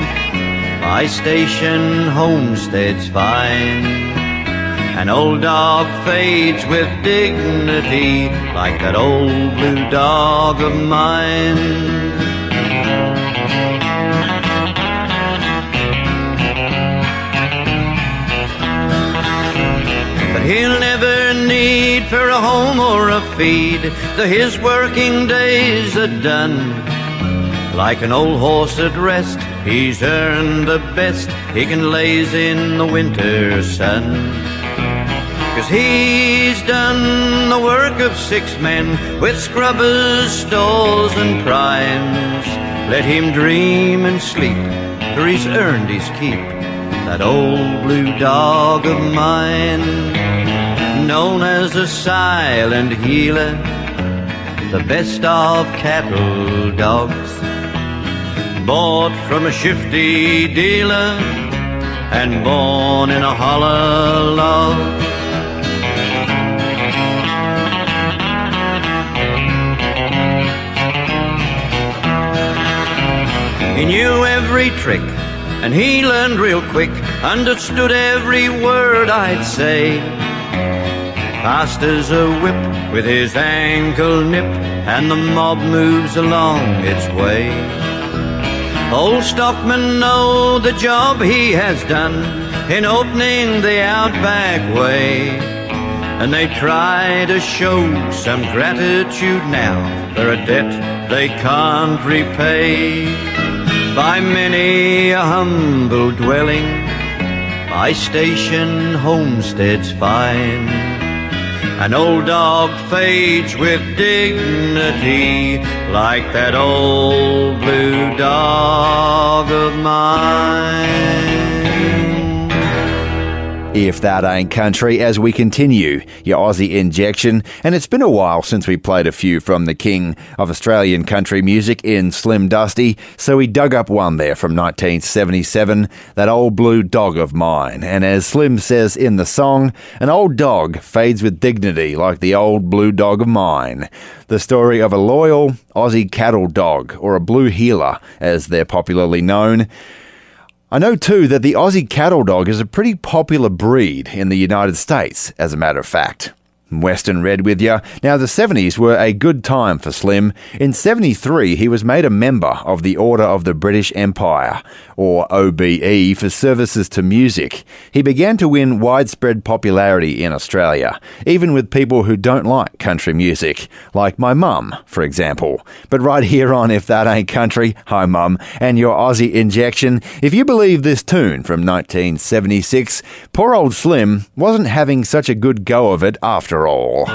by station homesteads fine. An old dog fades with dignity, like that old blue dog of mine. But he'll never need for a home or a feed, though his working days are done. Like an old horse at rest, he's earned the best he can laze in the winter sun. Cause he's done the work of six men with scrubbers, stalls, and primes. Let him dream and sleep, for he's earned his keep. That old blue dog of mine, known as a silent healer, the best of cattle dogs bought from a shifty dealer and born in a hollow log. He knew every trick and he learned real quick, understood every word I'd say. Fast as a whip with his ankle nip, and the mob moves along its way. Old stockmen know the job he has done in opening the outback way. And they try to show some gratitude now for a debt they can't repay. By many a humble dwelling, by station homesteads fine. An old dog fades with dignity like that old blue dog of mine. If that ain't country, as we continue your Aussie injection, and it's been a while since we played a few from the king of Australian country music in Slim Dusty, so we dug up one there from 1977, that old blue dog of mine. And as Slim says in the song, an old dog fades with dignity like the old blue dog of mine. The story of a loyal Aussie cattle dog, or a blue heeler, as they're popularly known. I know too that the Aussie cattle dog is a pretty popular breed in the United States, as a matter of fact. Western Red with you. Now, the 70s were a good time for Slim. In 73, he was made a member of the Order of the British Empire, or OBE, for services to music. He began to win widespread popularity in Australia, even with people who don't like country music, like my mum, for example. But right here on If That Ain't Country, hi mum, and your Aussie injection, if you believe this tune from 1976, poor old Slim wasn't having such a good go of it after all.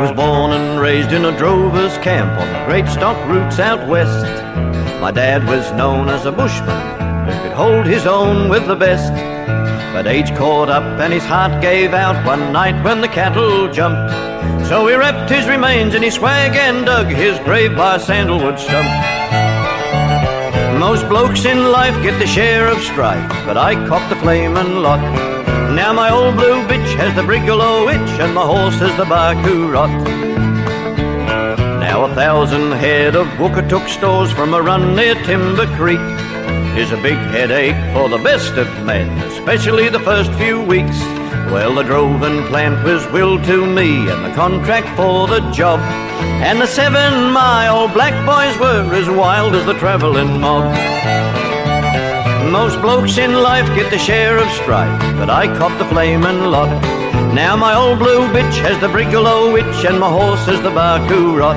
Was born and raised in a drover's camp on the great stock routes out west. My dad was known as a bushman who could hold his own with the best. But age caught up and his heart gave out one night when the cattle jumped. So he wrapped his remains in his swag and dug his grave by a sandalwood stump. Most blokes in life get the share of strife, but I copped the flamin' lot. Now my old blue bitch has the brigalow itch, and my horse has the Barcoo rot. Now a thousand head of Wookatook stores from a run near Timber Creek is a big headache for the best of men, especially the first few weeks. Well, the droving plant was willed to me, and the contract for the job. And the seven mile black boys were as wild as the travelling mob. Most blokes in life get the share of strife, but I cop the flamin' lot. Now my old blue bitch has the brigalow witch, and my horse has the Barcoo rot.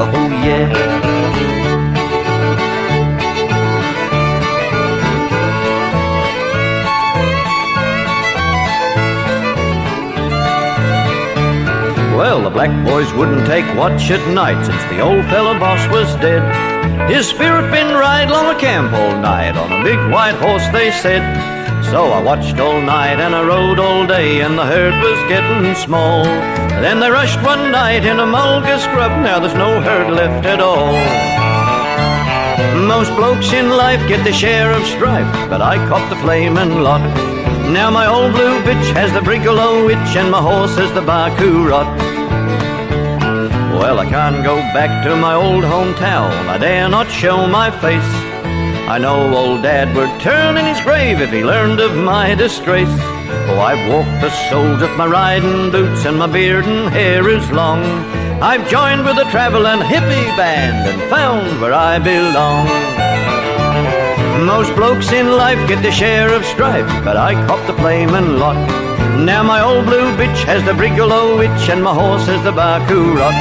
Oh yeah. Well, the black boys wouldn't take watch at night since the old fella boss was dead. His spirit been ride long a camp all night on a big white horse, they said. So I watched all night and I rode all day, and the herd was getting small. Then they rushed one night in a mulga scrub, now there's no herd left at all. Most blokes in life get the share of strife, but I caught the flamin' lot. Now my old blue bitch has the brigalow itch, and my horse has the Barcoo rot. Well, I can't go back to my old hometown. I dare not show my face. I know old dad would turn in his grave if he learned of my disgrace. Oh, I've walked the soles of my riding boots, and my beard and hair is long. I've joined with a traveling hippie band and found where I belong. Most blokes in life get the share of strife, but I cop the flamin' lot. Now my old blue bitch has the brigalow itch, and my horse has the Barcoo rot.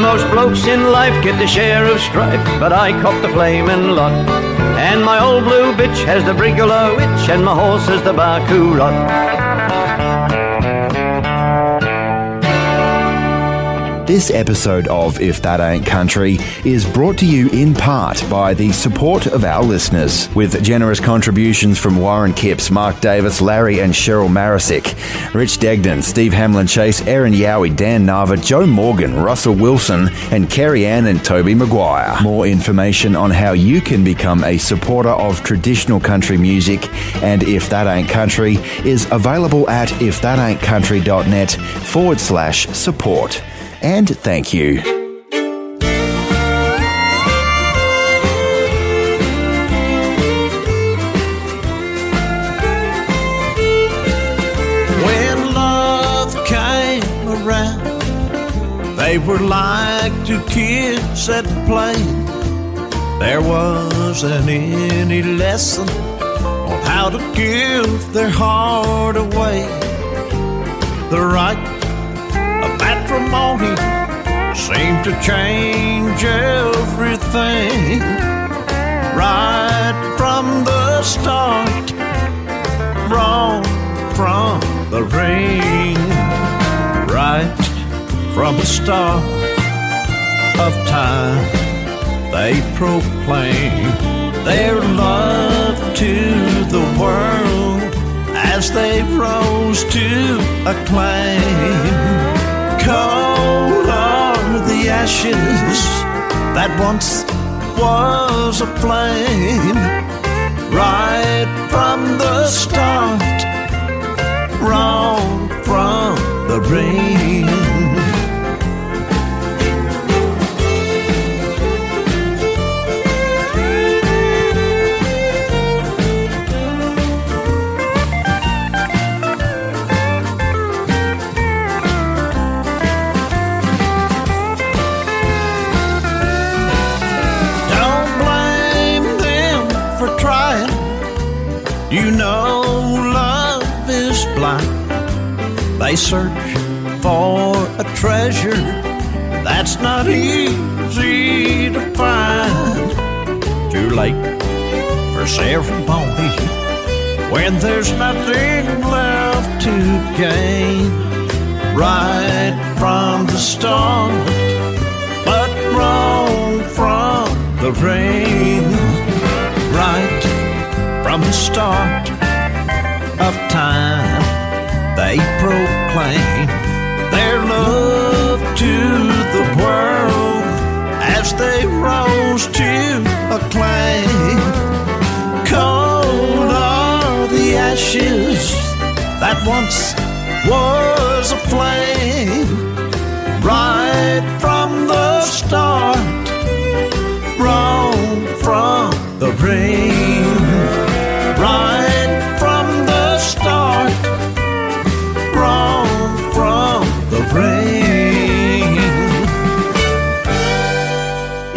Most blokes in life get the share of strife, but I cop the flamin' lot. And my old blue bitch has the brigalow itch, and my horse has the Barcoo rot. This episode of If That Ain't Country is brought to you in part by the support of our listeners, with generous contributions from Warren Kipps, Mark Davis, Larry and Cheryl Marisick, Rich Degden, Steve Hamlin Chase, Aaron Yowie, Dan Nava, Joe Morgan, Russell Wilson, and Kerry Ann and Toby Maguire. More information on how you can become a supporter of traditional country music and If That Ain't Country is available at ifthataintcountry.net forward slash support and thank you. When love came around, they were like two kids at play. There wasn't any lesson on how to give their heart away. The right seemed to change everything right from the start, wrong from the ring, right from the start of time. They proclaim their love to the world as they rose to acclaim. Cold the ashes that once was a flame, right from the start, wrong from the ring. They search for a treasure that's not easy to find. Too late for ceremony when there's nothing left to gain. Right from the start, but wrong from the ring. Right from the start of time, they proclaim their love to the world as they rose to acclaim. Cold are the ashes that once was a flame, right from the start, wrong from the ring,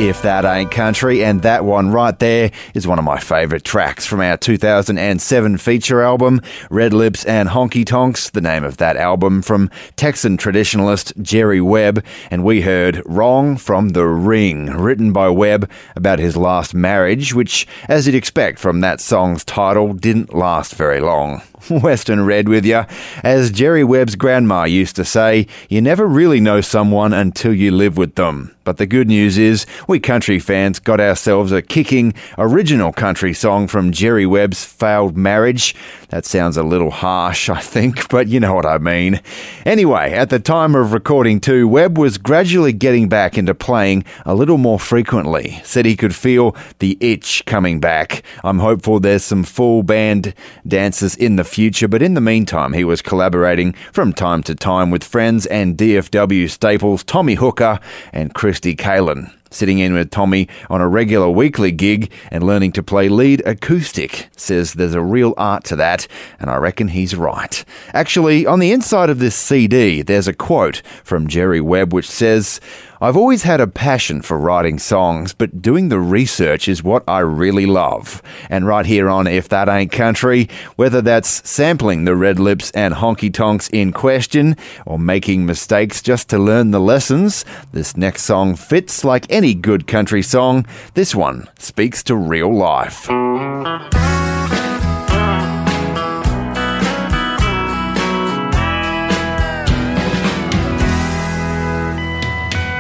If That Ain't Country, and that one right there is one of my favourite tracks from our 2007 feature album, Red Lips and Honky Tonks, the name of that album from Texan traditionalist Jerry Webb, and we heard Wrong from the Ring, written by Webb about his last marriage, which, as you'd expect from that song's title, didn't last very long. Western Red with you. As Jerry Webb's grandma used to say, you never really know someone until you live with them. But the good news is, we country fans got ourselves a kicking, original country song from Jerry Webb's failed marriage. That sounds a little harsh, I think, but you know what I mean. Anyway, at the time of recording too, Webb was gradually getting back into playing a little more frequently. Said he could feel the itch coming back. I'm hopeful there's some full band dances in the future, but in the meantime, he was collaborating from time to time with friends and DFW staples Tommy Hooker and Christy Kalen sitting in with Tommy on a regular weekly gig and learning to play lead acoustic. Says there's a real art to that, and I reckon he's right. Actually, on the inside of this CD, there's a quote from Jerry Webb which says, I've always had a passion for writing songs, but doing the research is what I really love. And right here on If That Ain't Country, whether that's sampling the red lips and honky tonks in question or making mistakes just to learn the lessons, this next song fits like any good country song. This one speaks to real life.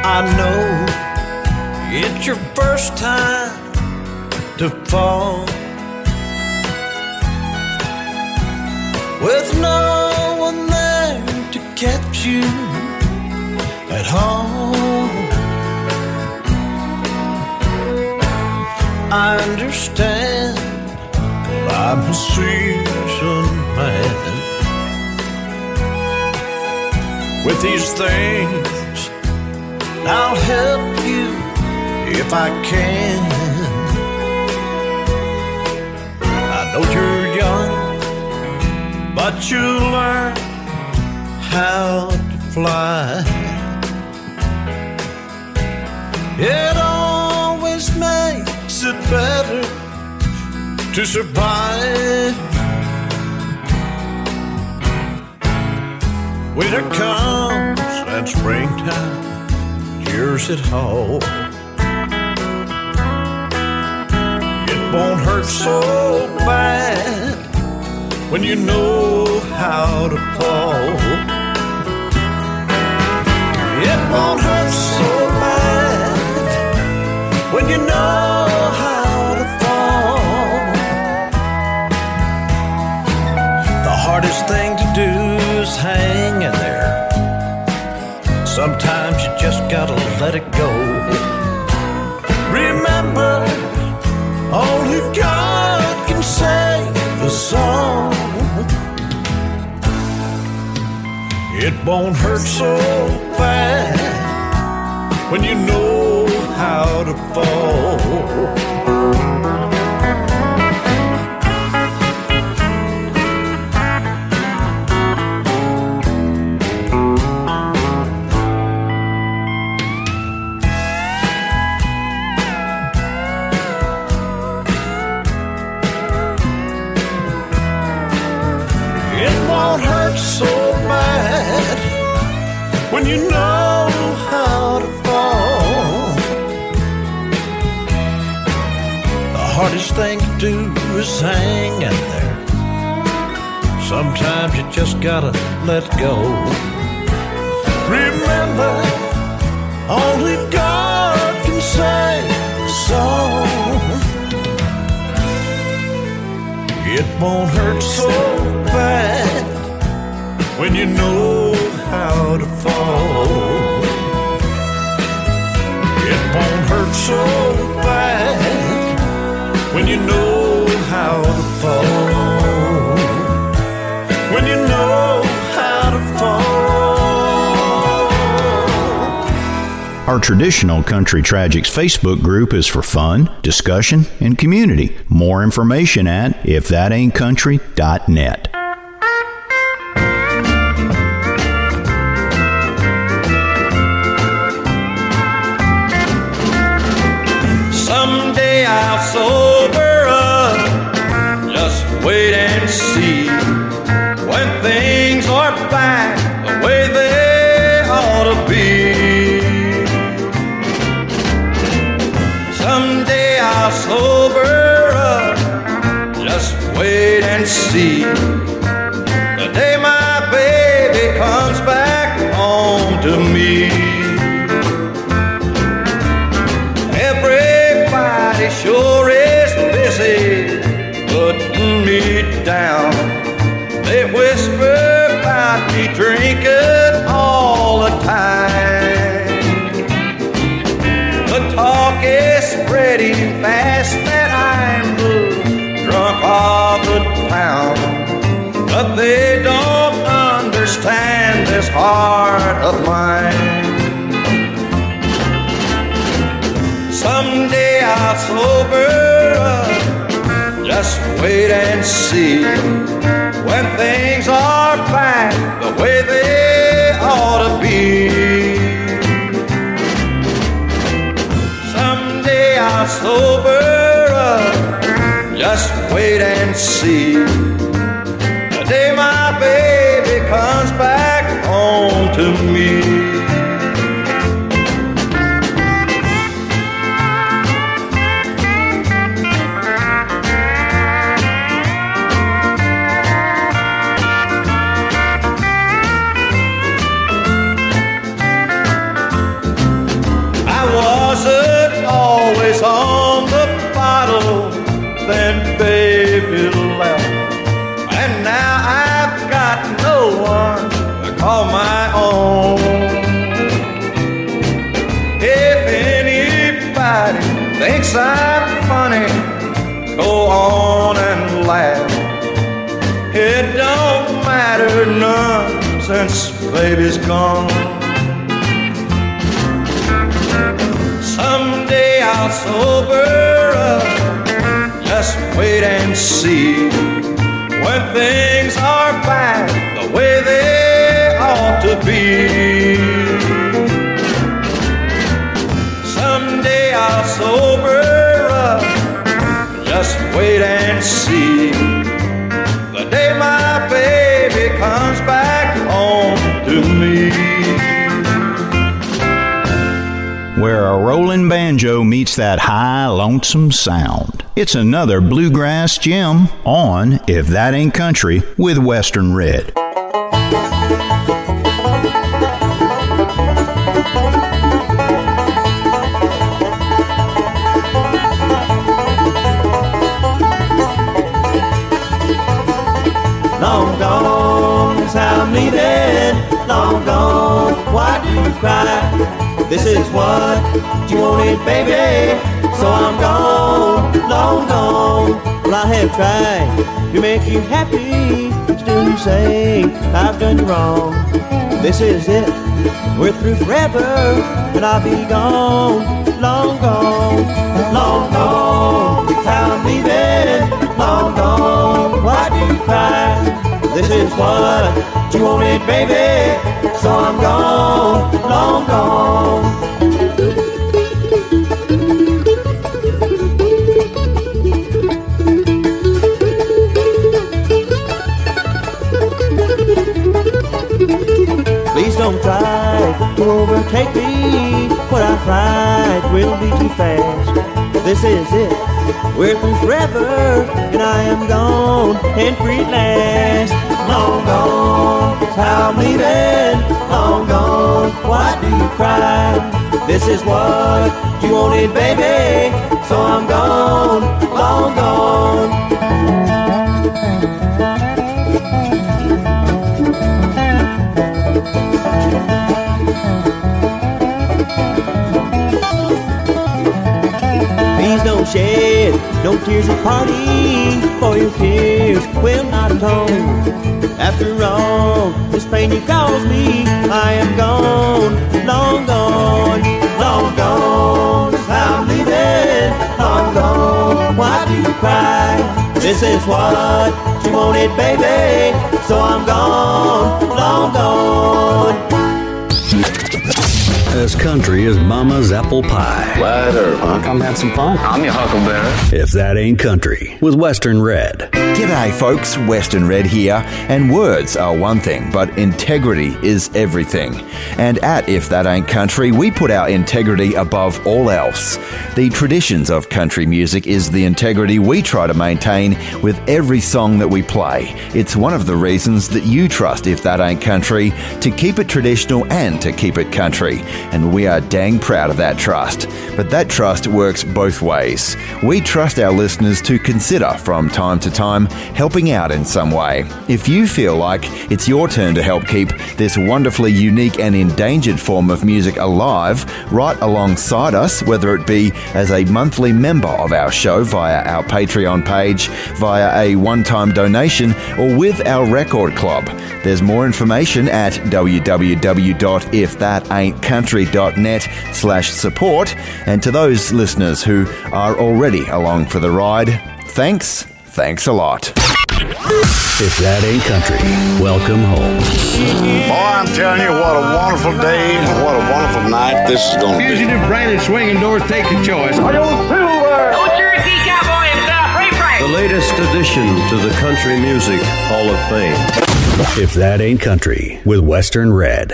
I know it's your first time to fall with no one there to catch you at home. I understand I'm a seasoned man with these things. I'll help you if I can. I know you're young, but you learn how to fly. It always makes it better to survive. Winter comes and springtime years at home. It won't hurt so bad when you know how to fall. It won't hurt so bad when you know how to fall. The hardest thing to do is hang in there. Sometimes just gotta let it go. Remember, only God can save the song. It won't hurt so bad when you know how to fall. Hardest thing to do is hang in there. Sometimes you just gotta let go. Remember, only God can sing a song. It won't hurt so bad when you know how to fall. It won't hurt so bad when you know how to fall. When you know how to fall. Our traditional Country Tragics Facebook group is for fun, discussion, and community. More information at ifthataintcountry.net. wait and see. When things are to call my own. If anybody thinks I'm funny, go on and laugh. It don't matter none since baby's gone. Someday I'll sober up. Just wait and see. When things are back the way they banjo meets that high, lonesome sound. It's another bluegrass gem on If That Ain't Country with Western Red. This is what you wanted, baby. So I'm gone, long gone. Well, I have tried to make you happy. Still, you say I've done you wrong. This is it. We're through forever, and I'll be gone, long gone, long gone. I'm leaving, long gone. Why do you cry? This is what you wanted, baby. So I'm gone, long gone. Please don't try to overtake me. What I ride will be too fast. This is it. We're through forever, and I am gone and free at last. Long gone, I'm leaving. Long gone, why do you cry? This is what you wanted, baby. So I'm gone, long gone. Don't shed no tears of parting, for your tears will not atone. After all this pain you caused me, I am gone, long gone, long gone. I'm leaving, long gone. Why do you cry? This is what you wanted, baby. So I'm gone, long gone. As country as mama's apple pie. Right her, huh? Come have some fun. I'm your huckleberry. If that ain't country, with Western Red. G'day, folks. Western Red here. And words are one thing, but integrity is everything. And at If That Ain't Country, we put our integrity above all else. The traditions of country music is the integrity we try to maintain with every song that we play. It's one of the reasons that you trust If That Ain't Country to keep it traditional and to keep it country. And we are dang proud of that trust. But that trust works both ways. We trust our listeners to consider from time to time helping out in some way. If you feel like it's your turn to help keep this wonderfully unique and endangered form of music alive right alongside us, whether it be as a monthly member of our show via our Patreon page, via a one time donation, or with our record club, there's more information at www.ifthataintcountry.net slash support. And to those listeners who are already along for the ride, thanks, thanks a lot. If that ain't country, welcome home. Boy, I'm telling you, what a wonderful day and what a wonderful night this is going to be. Fugitive branded swinging doors, take your choice. The latest addition to the Country Music Hall of Fame. If that ain't country, with Western Red.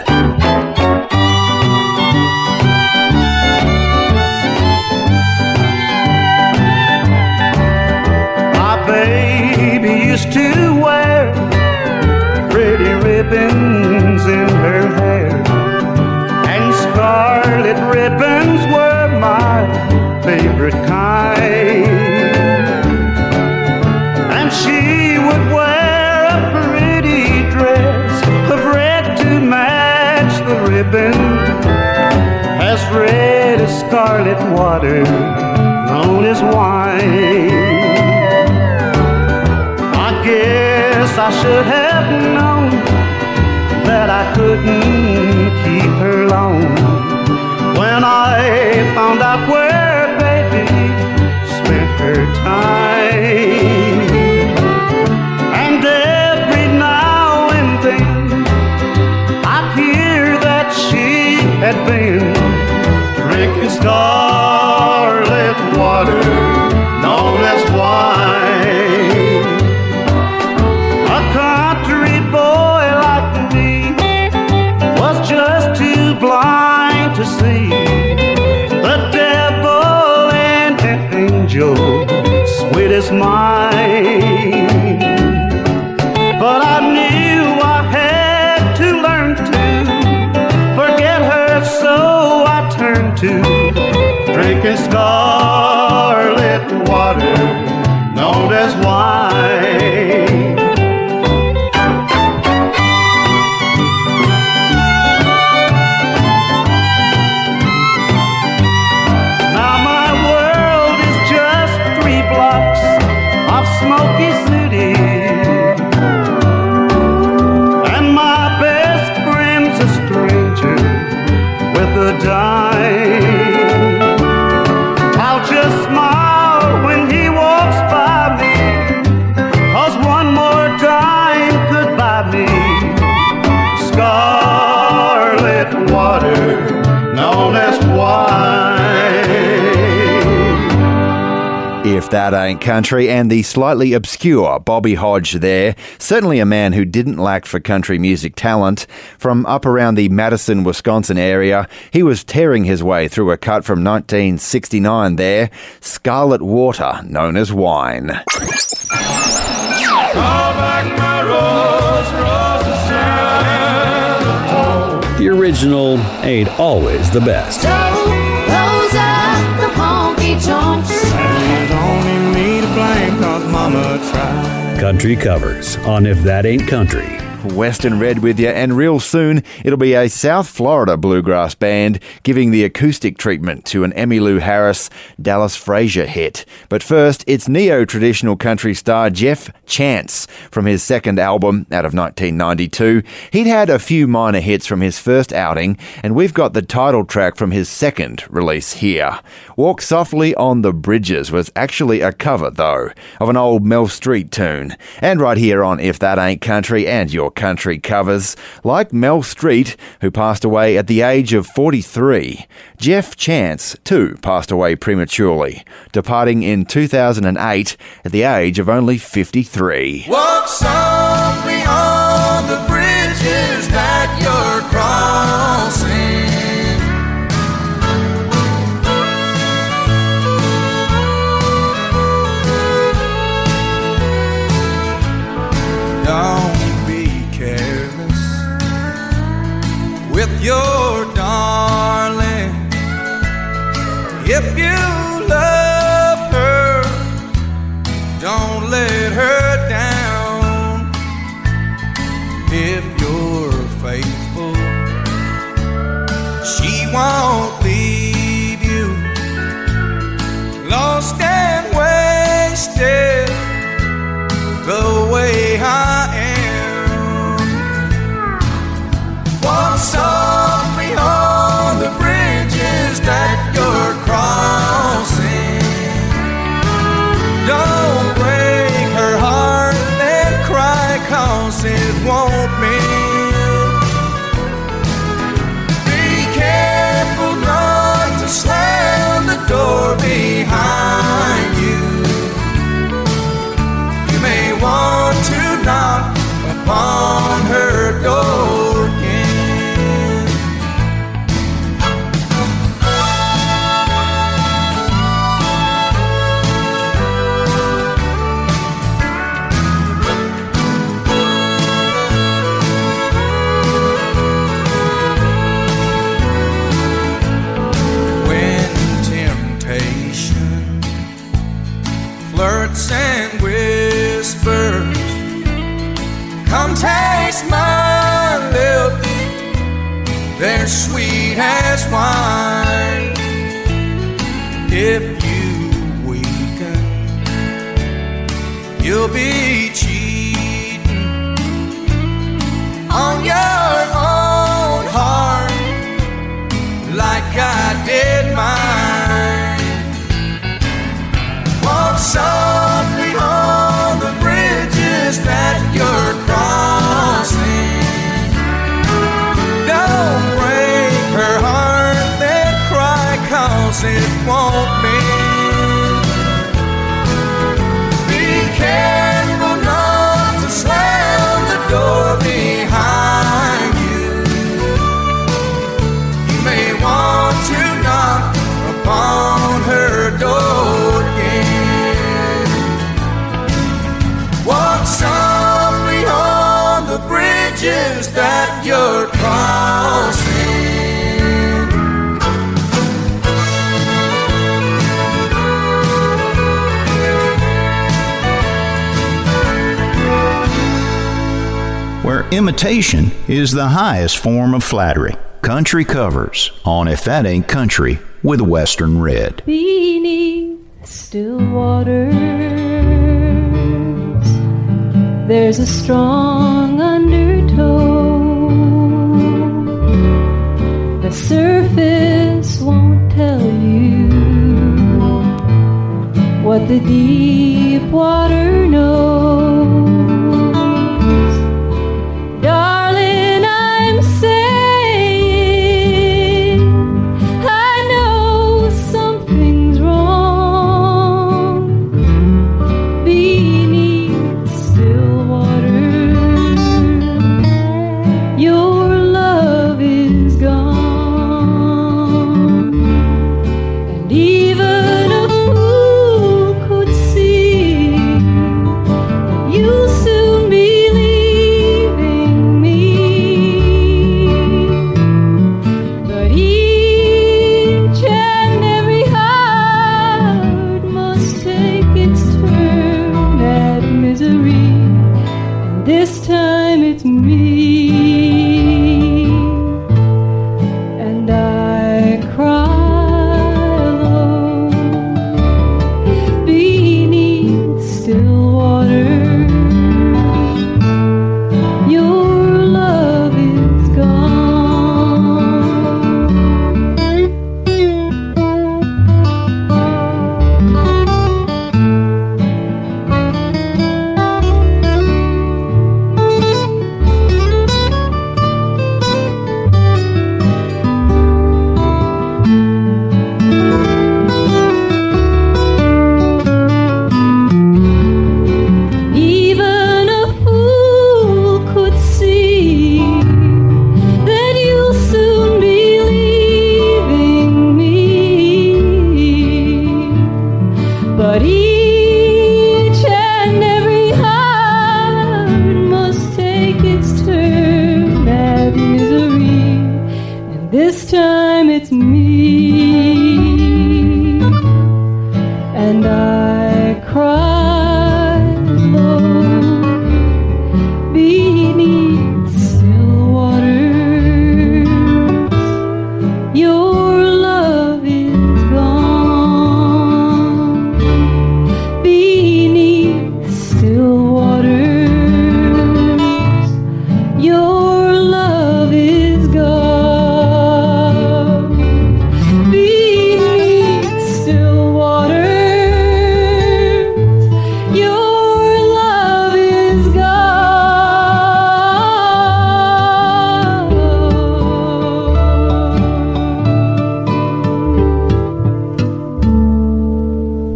Favorite kind. And she would wear a pretty dress of red to match the ribbon, as red as scarlet water, known as wine. I guess I should have known that I couldn't keep her long. When I found out where baby spent her time. And every now and then I'd hear that she had been drinking scarlet water known as wine. See the devil and an angel sweet as mine. But I knew I had to learn to forget her, so I turned to drinking scarlet water That Ain't Country and the slightly obscure Bobby Hodge there. Certainly a man who didn't lack for country music talent. From up around the Madison, Wisconsin area, he was tearing his way through a cut from 1969 there, Scarlet Water, known as Wine. The original ain't always the best. Country covers on If That Ain't Country. Western Red with you, and real soon it'll be a South Florida bluegrass band giving the acoustic treatment to an Emmylou Harris Dallas Frazier hit. But first, it's neo traditional country star Jeff Chance from his second album out of 1992. He'd had a few minor hits from his first outing, and we've got the title track from his second release here. Walk Softly on the Bridges was actually a cover, though, of an old Mel Street tune. And right here on If That Ain't Country and Your Country covers, like Mel Street, who passed away at the age of 43. Jeff Chance, too, passed away prematurely, departing in 2008 at the age of only 53. Way is the highest form of flattery. Country covers on If That Ain't Country with Western Red. beneath still waters. There's a strong undertow. The surface won't tell you what the deep water knows.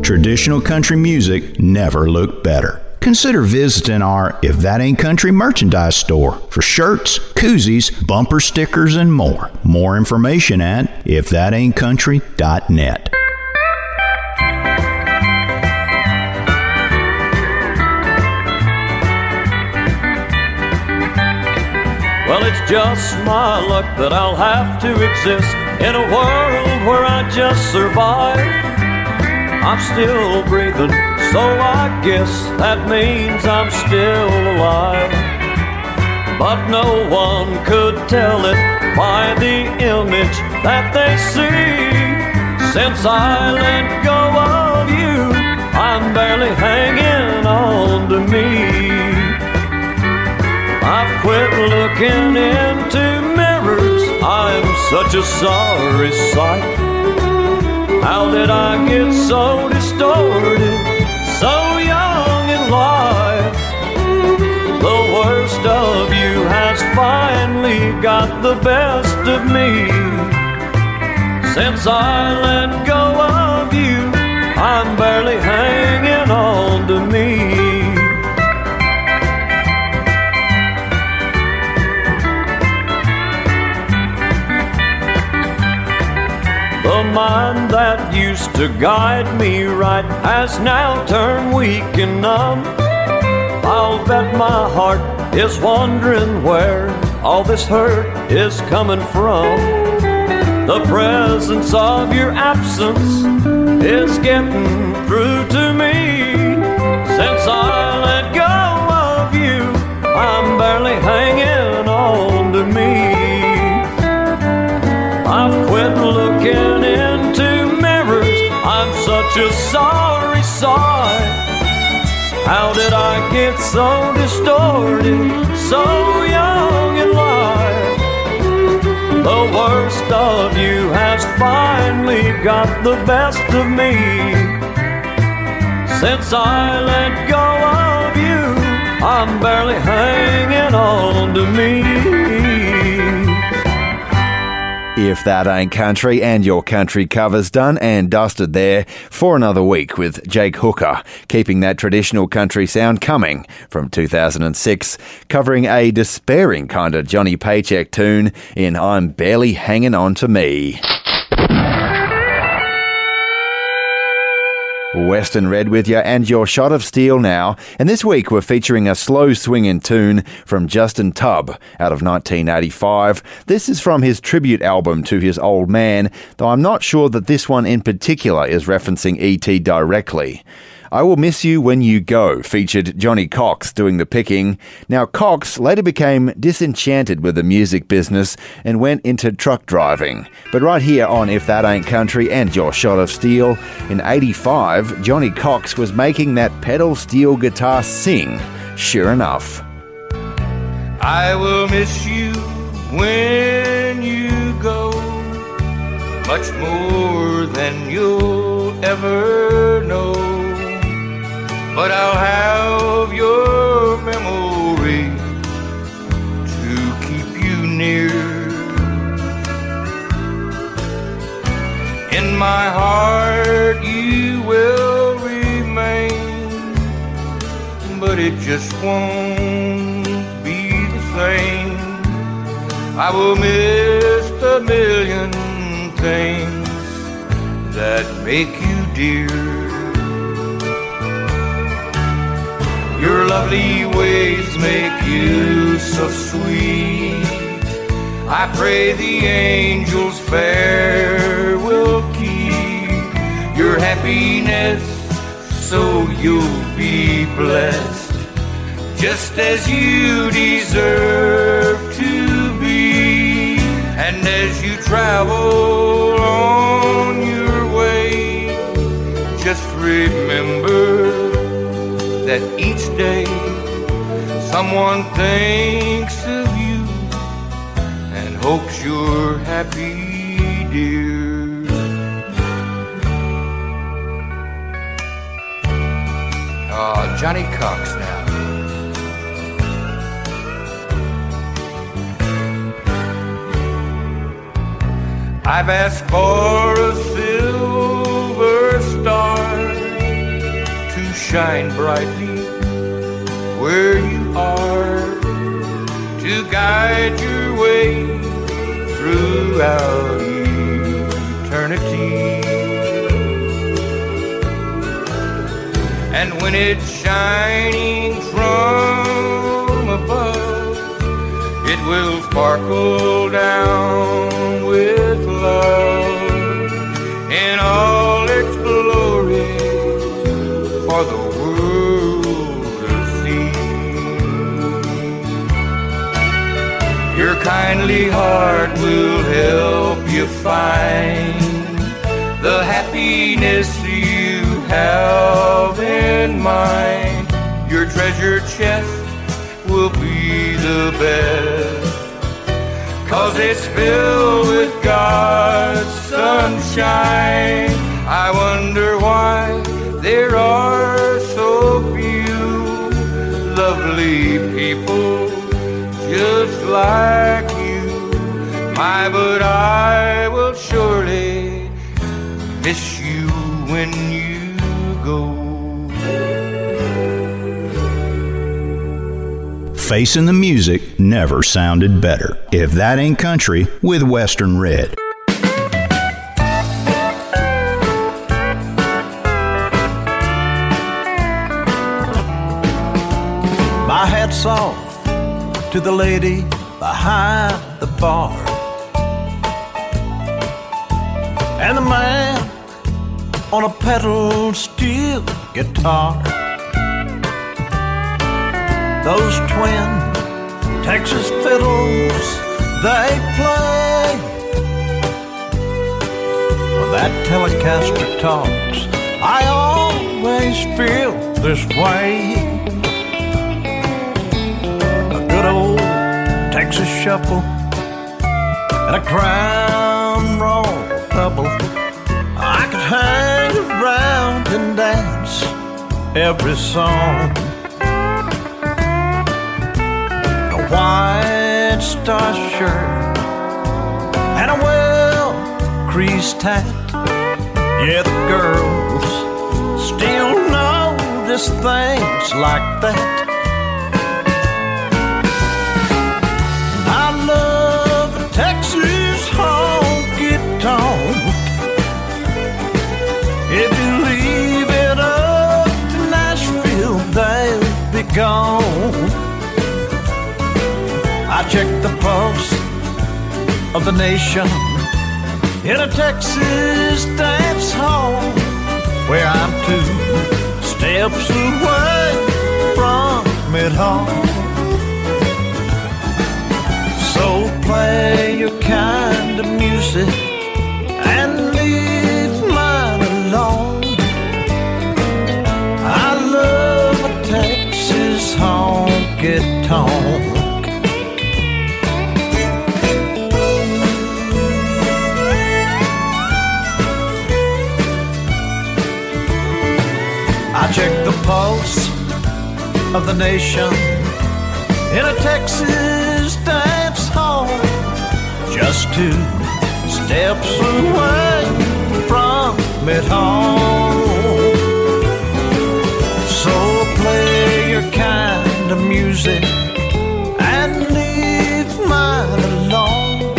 Traditional country music never looked better. Consider visiting our If That Ain't Country merchandise store for shirts, koozies, bumper stickers, and more. More information at ifthataintcountry.net. Well, it's just my luck that I'll have to exist in a world where I just survive. I'm still breathing, so I guess that means I'm still alive. But no one could tell it by the image that they see. Since I let go of you, I'm barely hanging on to me. I've quit looking into mirrors. I'm such a sorry sight. How did I get so distorted, so young in life? The worst of you has finally got the best of me. Since I let go of you, I'm barely hanging on to me. Mind that used to guide me right has now turned weak and numb. I'll bet my heart is wondering where all this hurt is coming from. The presence of your absence is getting through to me. Since I How did I get so distorted, so young in life? The worst of you has finally got the best of me. Since I let go of you, I'm barely hanging on to me. If that ain't country and your country covers done and dusted there for another week with Jake Hooker, keeping that traditional country sound coming from 2006, covering a despairing kind of Johnny Paycheck tune in I'm Barely Hanging On to Me. Western Red with you and your shot of steel now. And this week we're featuring a slow swinging tune from Justin Tubb out of 1985. This is from his tribute album to his old man, though I'm not sure that this one in particular is referencing E.T. directly. I Will Miss You When You Go featured Johnny Cox doing the picking. Now, Cox later became disenchanted with the music business and went into truck driving. But right here on If That Ain't Country and Your Shot of Steel, in 85, Johnny Cox was making that pedal steel guitar sing. Sure enough. I will miss you when you go, much more than you'll ever know. But I'll have your memory to keep you near. In my heart, you will remain, but it just won't be the same. I will miss the million things that make you dear. Your lovely ways make you so sweet. I pray the angels fair will keep your happiness so you'll be blessed just as you deserve to be. And as you travel on your way, just remember day someone thinks of you and hopes you're happy, dear. Ah, Johnny Cox now. I've asked for a silver star to shine brightly where you are, to guide your way throughout eternity. And when it's shining from above, it will sparkle down kindly heart will help you find the happiness you have in mind. Your treasure chest will be the best. Cause it's filled with God's sunshine. I wonder why there are so few lovely people just like. My, but I will surely miss you when you go. Facing the music never sounded better. If that ain't country, with Western Red. My hat's off to the lady behind the bar. On a pedal steel guitar. Those twin Texas fiddles they play. When that Telecaster talks, I always feel this way. A good old Texas shuffle and a Crown Royal double. I could hang and dance every song. A white star shirt and a well creased hat. Yeah, the girls still notice things like that. I love the Texas honky tonk. If you leave gone. I check the pulse of the nation in a Texas dance hall where I'm two steps away from it all. So play your kind of music check the pulse of the nation in a Texas dance hall, just two steps away from it all. So play your kind of music and leave mine alone.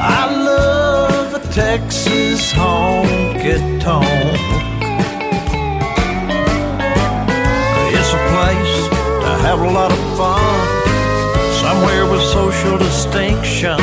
I love a Texas honky tonk. Have a lot of fun, somewhere with social distinction.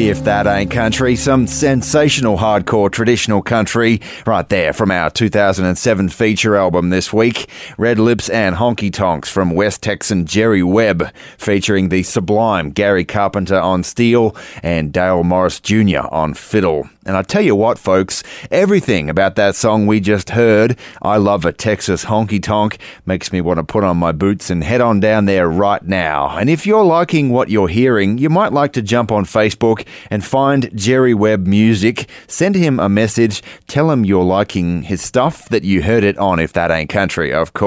If That Ain't Country, some sensational hardcore traditional country right there from our 2007 feature album this week. Red Lips and Honky Tonks from West Texan Jerry Webb, featuring the sublime Gary Carpenter on steel and Dale Morris Jr. on fiddle. And I tell you what, folks, everything about that song we just heard, I Love a Texas Honky Tonk, makes me want to put on my boots and head on down there right now. And if you're liking what you're hearing, you might like to jump on Facebook and find Jerry Webb Music. Send him a message, tell him you're liking his stuff, that you heard it on If That Ain't Country, of course,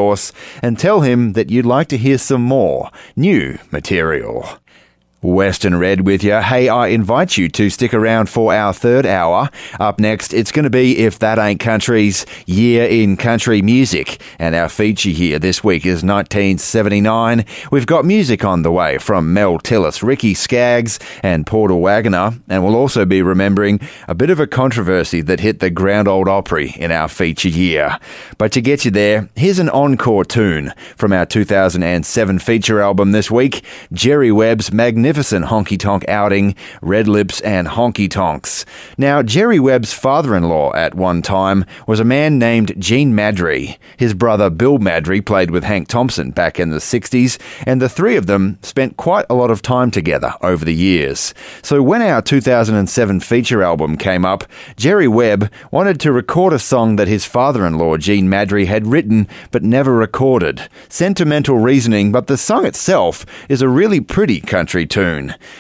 and tell him that you'd like to hear some more new material. Western Red with you. Hey, I invite you to stick around for our third hour. Up next, it's going to be If That Ain't Country's Year in Country Music. And our feature here this week is 1979. We've got music on the way from Mel Tillis, Ricky Skaggs, and Porter Wagoner. And we'll also be remembering a bit of a controversy that hit the Grand Ole Opry in our feature year. But to get you there, here's an encore tune from our 2007 feature album this week Jerry Webb's Magnificent magnificent honky tonk outing, Red Lips and Honky Tonks. Now, Jerry Webb's father in law at one time was a man named Gene Madry. His brother Bill Madry played with Hank Thompson back in the 60s, and the three of them spent quite a lot of time together over the years. So when our 2007 feature album came up, Jerry Webb wanted to record a song that his father in law, Gene Madry, had written but never recorded. Sentimental reasoning, but the song itself is a really pretty country tune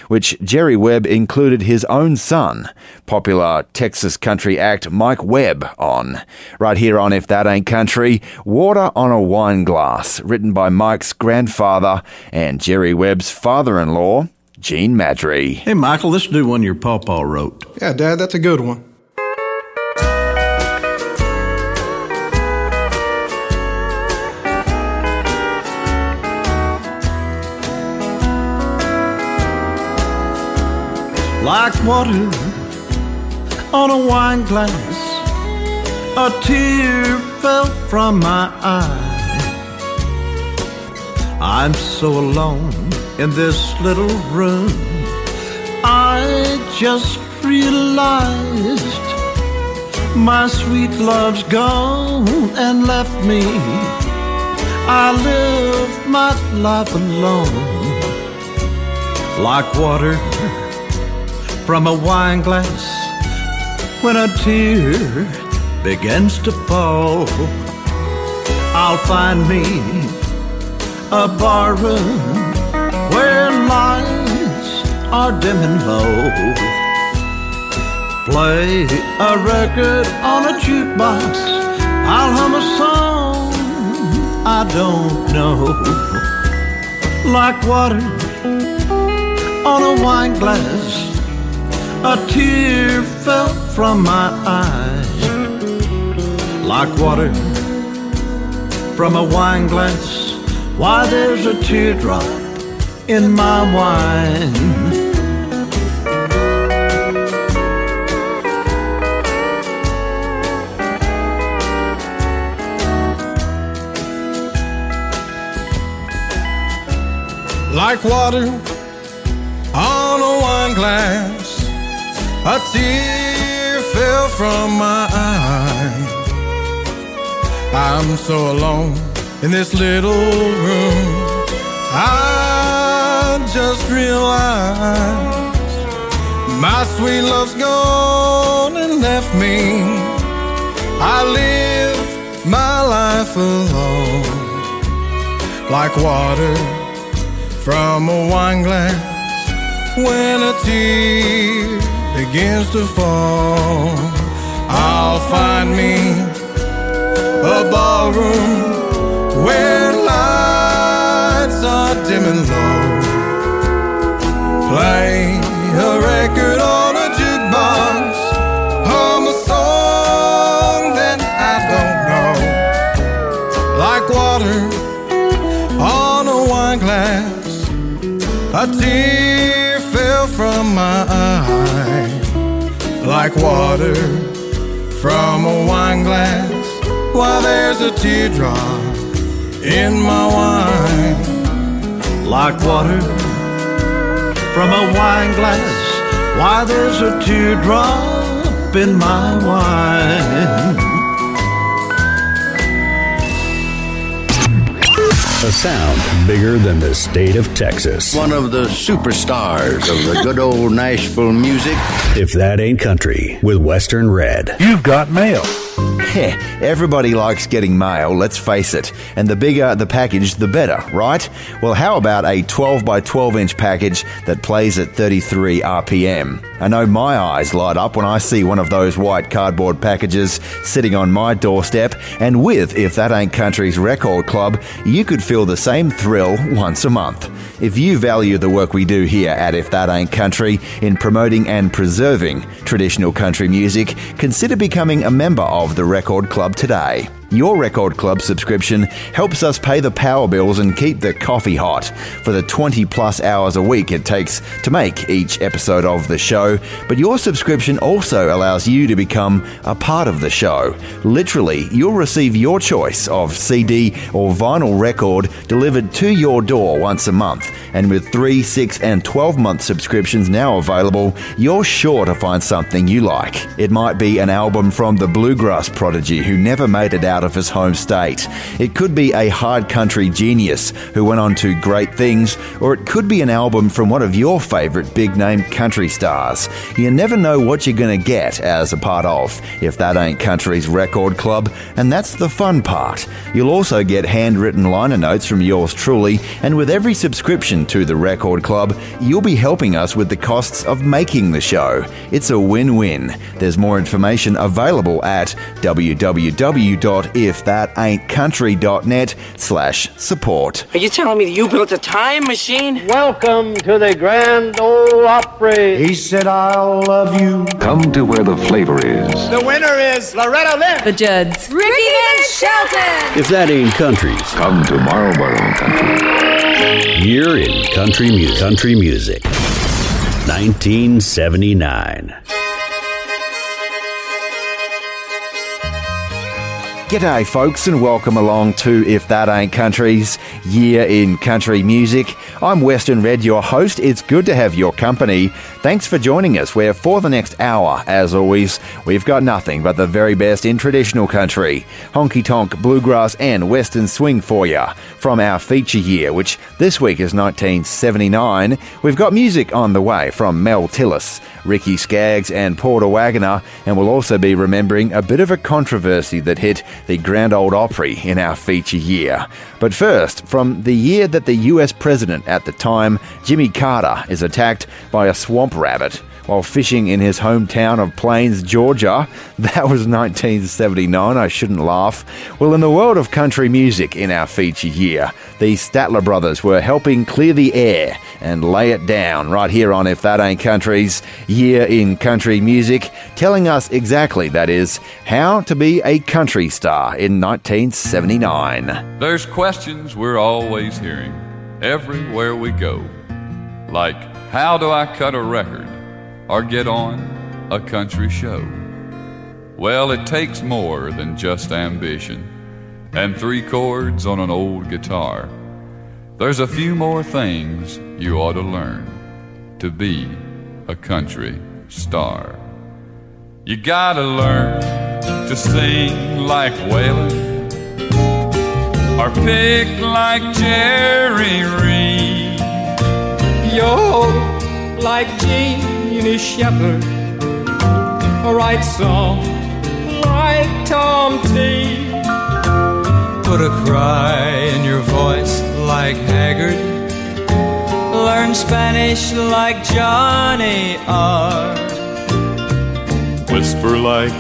which Jerry Webb included his own son, popular Texas country act Mike Webb, on. Right here on If That Ain't Country, Water on a Wine Glass, written by Mike's grandfather and Jerry Webb's father in law, Gene Madry. Hey, Michael, let's do one your pawpaw wrote. Yeah, Dad, that's a good one. Like water on a wine glass. A tear fell from my eye. I'm so alone in this little room. I just realized my sweet love's gone and left me. I live my life alone like water from a wine glass when a tear begins to fall. I'll find me a barroom where lights are dim and low. Play a record on a jukebox. I'll hum a song I don't know. Like water on a wine glass a tear fell from my eye like water from a wine glass. Why, there's a teardrop in my wine. Like water on a wine glass a tear fell from my eye. I'm so alone in this little room. I just realized my sweet love's gone and left me. I live my life alone, like water from a wine glass when a tear begins to fall, I'll find me a ballroom where lights are dim and low. Play a record on a jukebox, hum a song that I don't know. Like water on a wine glass, a tear fell from my eye like water from a wine glass. Why, there's a teardrop in my wine. Like water from a wine glass. Why, there's a teardrop in my wine. A sound bigger than the state of Texas. One of the superstars of the good old Nashville music. If that ain't country, with Western Red. You've got mail. Everybody likes getting mail, let's face it. And the bigger the package, the better, right? Well, how about a 12 by 12 inch package that plays at 33 RPM? I know my eyes light up when I see one of those white cardboard packages sitting on my doorstep. And with If That Ain't Country's Record Club, you could feel the same thrill once a month. If you value the work we do here at If That Ain't Country in promoting and preserving traditional country music, consider becoming a member of the Record Club today. Your Record Club subscription helps us pay the power bills and keep the coffee hot for the 20 plus hours a week it takes to make each episode of the show. But your subscription also allows you to become a part of the show. Literally, you'll receive your choice of CD or vinyl record delivered to your door once a month. And with 3, 6, and 12 month subscriptions now available, you're sure to find something you like. It might be an album from the bluegrass prodigy who never made it out of his home state. It could be a hard country genius who went on to great things, or it could be an album from one of your favourite big name country stars. You never know what you're going to get as a part of If That Ain't Country's Record Club, and that's the fun part. You'll also get handwritten liner notes from yours truly, and with every subscription to the Record Club, you'll be helping us with the costs of making the show. It's a win win. There's more information available at www.ifthataintcountry.net slash support. Are you telling me that you built a time machine? Welcome to the Grand Ole Opry. He said, I'll love you. Come to where the flavor is. The winner is Loretta Lynn. The Judds. Ricky Van Shelton. If that ain't country, Come to Marlboro Country. year in country music. Country music. 1979. G'day, folks, and welcome along to If That Ain't Country's Year in Country Music. I'm Western Red, your host. It's good to have your company. Thanks for joining us, where for the next hour, as always, we've got nothing but the very best in traditional country, honky tonk, bluegrass, and western swing for you. From our feature year, which this week is 1979, we've got music on the way from Mel Tillis, Ricky Skaggs, and Porter Wagoner, and we'll also be remembering a bit of a controversy that hit the Grand Ole Opry in our feature year. But first, from the year that the US president at the time, Jimmy Carter, is attacked by a swamp rabbit while fishing in his hometown of Plains, Georgia. That was 1979. I shouldn't laugh. Well, in the world of country music in our feature year, the Statler brothers were helping clear the air and lay it down right here on If That Ain't Country's Year in Country Music, telling us exactly, that is, how to be a country star in 1979. There's questions we're always hearing everywhere we go. Like, how do I cut a record or get on a country show? Well, it takes more than just ambition and three chords on an old guitar. There's a few more things you ought to learn to be a country star. You gotta learn to sing like Waylon or pick like Jerry Reed. Yo, like Jeannie Shepard, write songs like Tom T. Put a cry in your voice like Haggard. Learn Spanish like Johnny R. Whisper like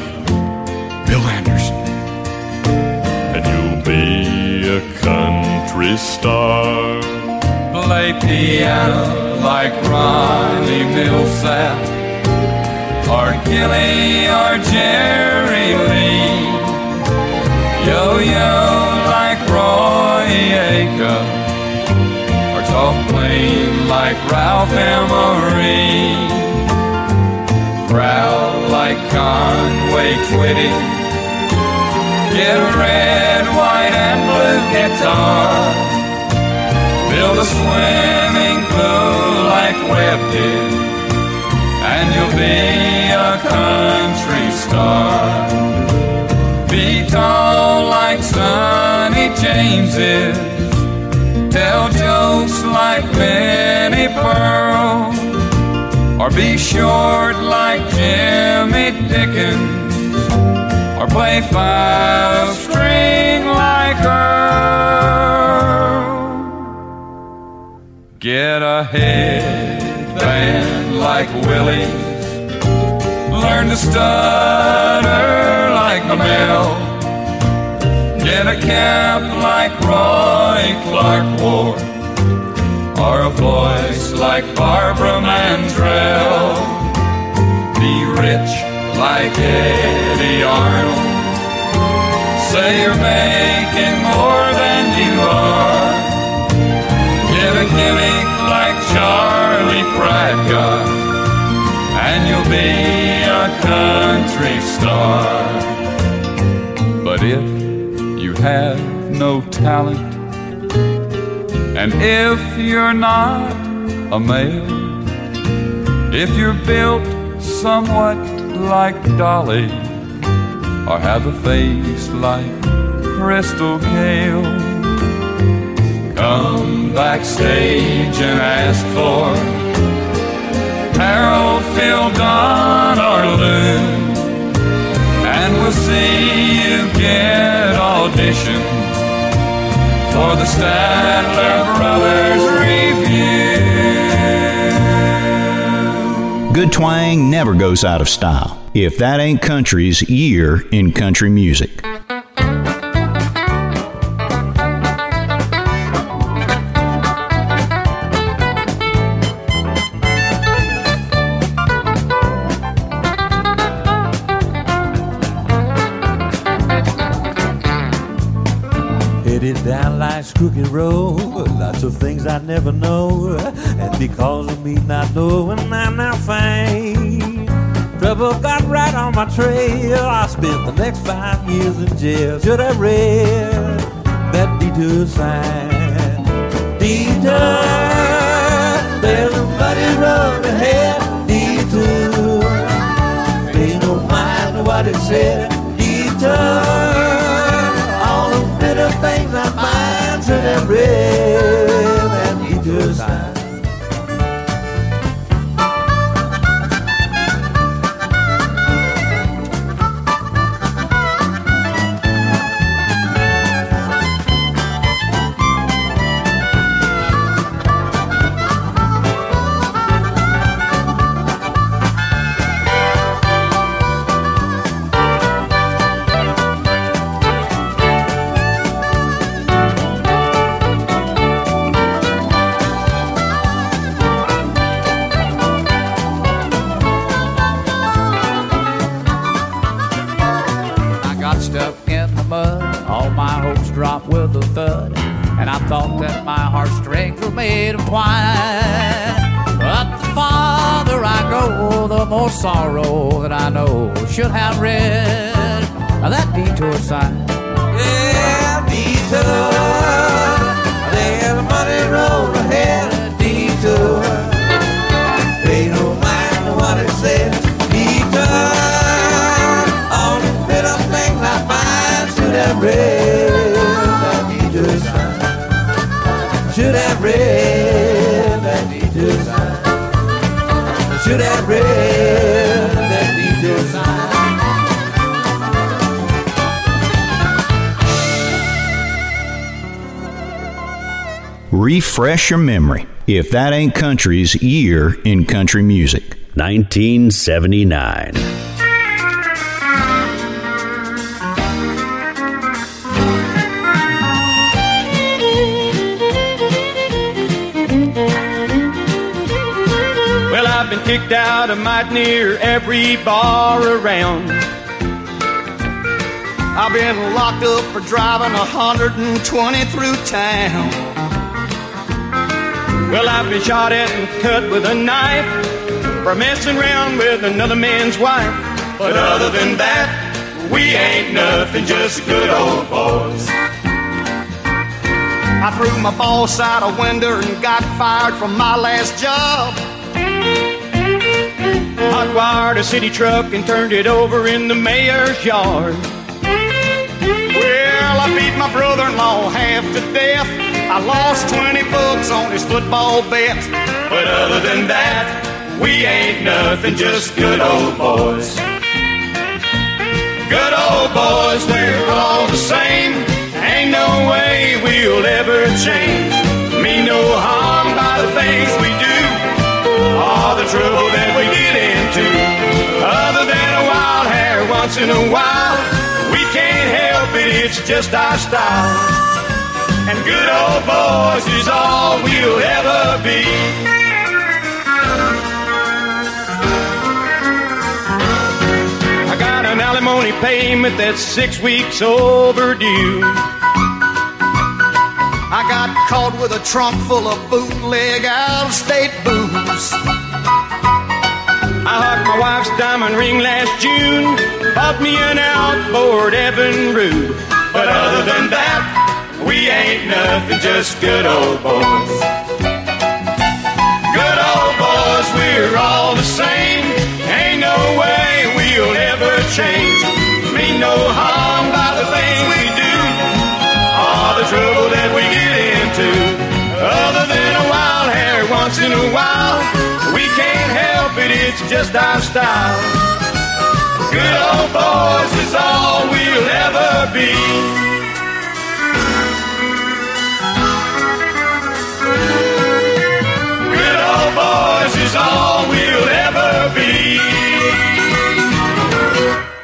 Bill Anderson, and you'll be a country star. Play piano like Ronnie Milsap or Gilley or Jerry Lee. Yo-yo like Roy Acuff or talk plain like Ralph Emery. Growl like Conway Twitty. Get a red, white, and blue guitar. Build a swimming pool like Webb did. and you'll be a country star. Be tall like Sonny James is. Tell jokes like Minnie Pearl. Or be short like Jimmy Dickens. Or play five string like Earl. Get a headband like Willie's. Learn to stutter like Mel. Get a cap like Roy Clark wore. Or a voice like Barbara Mandrell. Be rich like Eddy Arnold. Say you're making more than you are. Gimmick like Charlie Pratt got, and you'll be a country star. But if you have no talent, and if you're not a male, if you're built somewhat like Dolly, or have a face like Crystal Gayle, come backstage and ask for Harold, Phil, Don, or Lou, and we'll see you get audition for the Statler Brothers Revue. Good twang never goes out of style. If that ain't country's year in country music. Crooked road, lots of things I never know, and because of me not knowing, I'm not fame. Trouble got right on my trail. I spent the next five years in jail. Should have read that detour sign. Detour, there's a muddy road ahead. Detour, pay no mind to what it said. Sorrow that I know should have read that detour sign. Yeah, detour. There's a muddy road ahead. Detour. Pay no mind what it said. Detour. All the bitter things I find should have read that detour sign. Should have read that detour sign. Should have read Refresh your memory. If that ain't country's year in country music. 1979. Well, I've been kicked out of might near every bar around. I've been locked up for driving 120 through town. Well, I've been shot at and cut with a knife for messing around with another man's wife. But other than that, we ain't nothing, just good old boys. I threw my boss out a window and got fired from my last job. Hot wired a city truck and turned it over in the mayor's yard. Well, I beat my brother-in-law half to death. I lost 20 bucks on his football bet. But other than that, we ain't nothing, just good old boys. Good old boys, we're all the same. Ain't no way we'll ever change. Mean no harm by the things we do. All the trouble that we get into. Other than a wild hair once in a while. We can't help it, it's just our style. And good old boys is all we'll ever be. I got an alimony payment that's six weeks overdue. I got caught with a trunk full of bootleg out of state booze. I hugged my wife's diamond ring last June, bought me an outboard Evan Evinrude. But other than that, we ain't nothing, just good old boys. Good old boys, we're all the same. Ain't no way we'll ever change. Mean no harm by the things we do. All the trouble that we get into. Other than a wild hair once in a while. We can't help it, it's just our style. Good old boys is all we'll ever be. Boys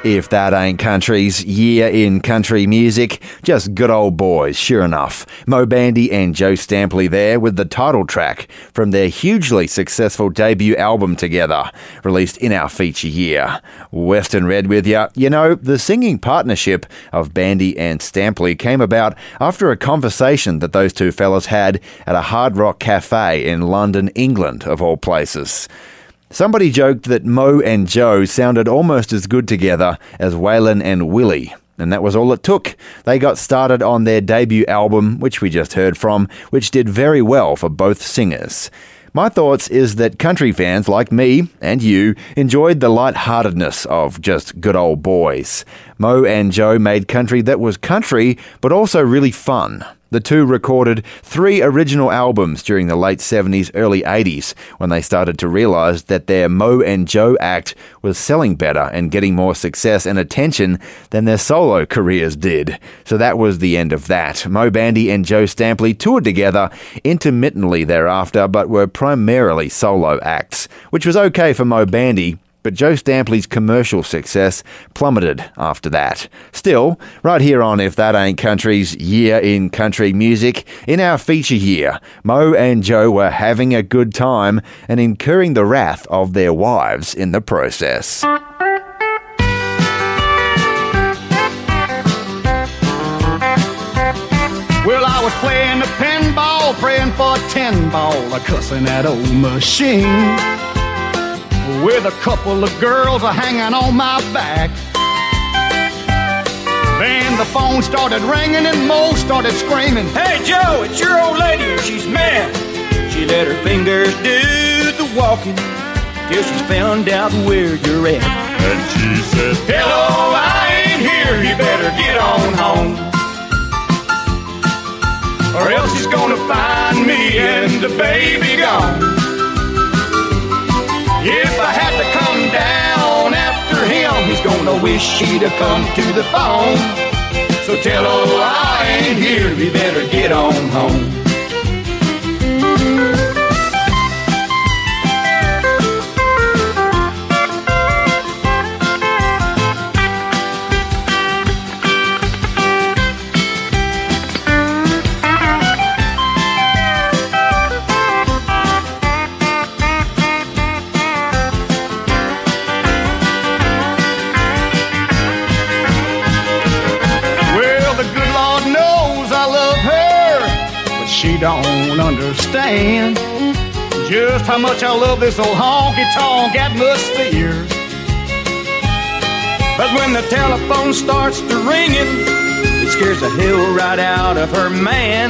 If that ain't country's year in country music, just good old boys, sure enough. Moe Bandy and Joe Stampley there with the title track from their hugely successful debut album together, released in our feature year. Western Red with ya. You know, the singing partnership of Bandy and Stampley came about after a conversation that those two fellas had at a hard rock cafe in London, England, of all places. Somebody joked that Moe and Joe sounded almost as good together as Waylon and Willie. And that was all it took. They got started on their debut album, which we just heard from, which did very well for both singers. My thoughts is that country fans like me and you enjoyed the light-heartedness of just good old boys. Moe and Joe made country that was country, but also really fun. The two recorded three original albums during the late 70s, early 80s, when they started to realise that their Moe and Joe act was selling better and getting more success and attention than their solo careers did. So that was the end of that. Moe Bandy and Joe Stampley toured together intermittently thereafter, but were primarily solo acts, which was okay for Moe Bandy, but Joe Stampley's commercial success plummeted after that. Still, right here on If That Ain't Country's Year in Country Music, in our feature year, Moe and Joe were having a good time and incurring the wrath of their wives in the process. Well, I was playing the pinball, praying for a ten ball, a cussing that old machine. With a couple of girls hanging on my back. Then the phone started ringing and Moe started screaming, Hey Joe, it's your old lady and she's mad. She let her fingers do the walking till she's found out where you're at. And she said, Hello, I ain't here, you better get on home. Or else he's gonna find me and the baby gone. If I had to come down after him, he's gonna wish he'd have come to the phone. So tell her I ain't here, we better get on home. she don't understand just how much I love this old honky-tonk atmosphere. But when the telephone starts to ringing, it scares the hell right out of her man.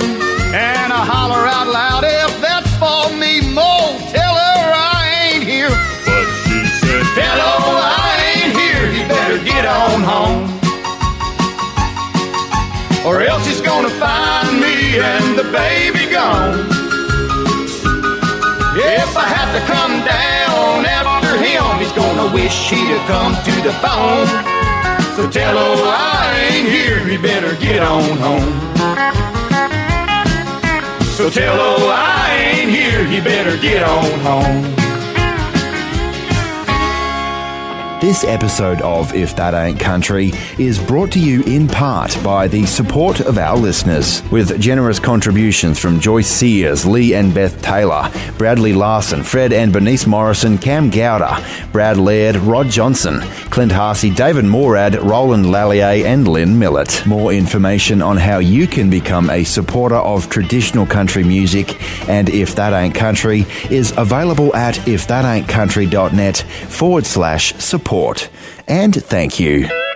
And I holler out loud, if that's for me, Moe, tell her I ain't here. But she said, fellow, I ain't here, you better get on home. Or else he's gonna find and the baby gone. If I have to come down after him, he's gonna wish he'd have come to the phone. So tell her I ain't here, he better get on home. So tell her I ain't here, he better get on home. This episode of If That Ain't Country is brought to you in part by the support of our listeners, with generous contributions from Joyce Sears, Lee and Beth Taylor, Bradley Larson, Fred and Bernice Morrison, Cam Gowder, Brad Laird, Rod Johnson, Clint Harsey, David Morad, Roland Lallier, and Lynn Millett. More information on how you can become a supporter of traditional country music and If That Ain't Country is available at ifthataintcountry.net forward slash support. And thank you. You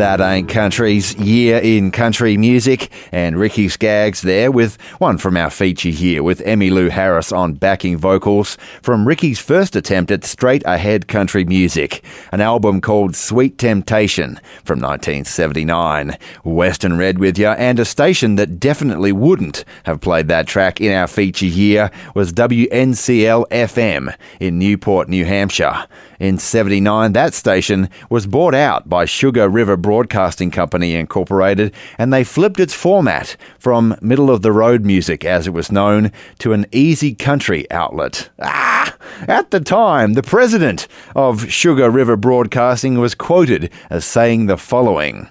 That Ain't Country's Year in Country Music, and Ricky Skaggs there with one from our feature here with Emmylou Harris on backing vocals from Ricky's first attempt at straight ahead country music, an album called Sweet Temptation from 1979. Western Red with you, and a station that definitely wouldn't have played that track in our feature here was WNCL FM in Newport, New Hampshire. In 79, that station was bought out by Sugar River Broadcasting Company Incorporated, and they flipped its format from middle of the road music, as it was known, to an easy country outlet. Ah! At the time, the president of Sugar River Broadcasting was quoted as saying the following.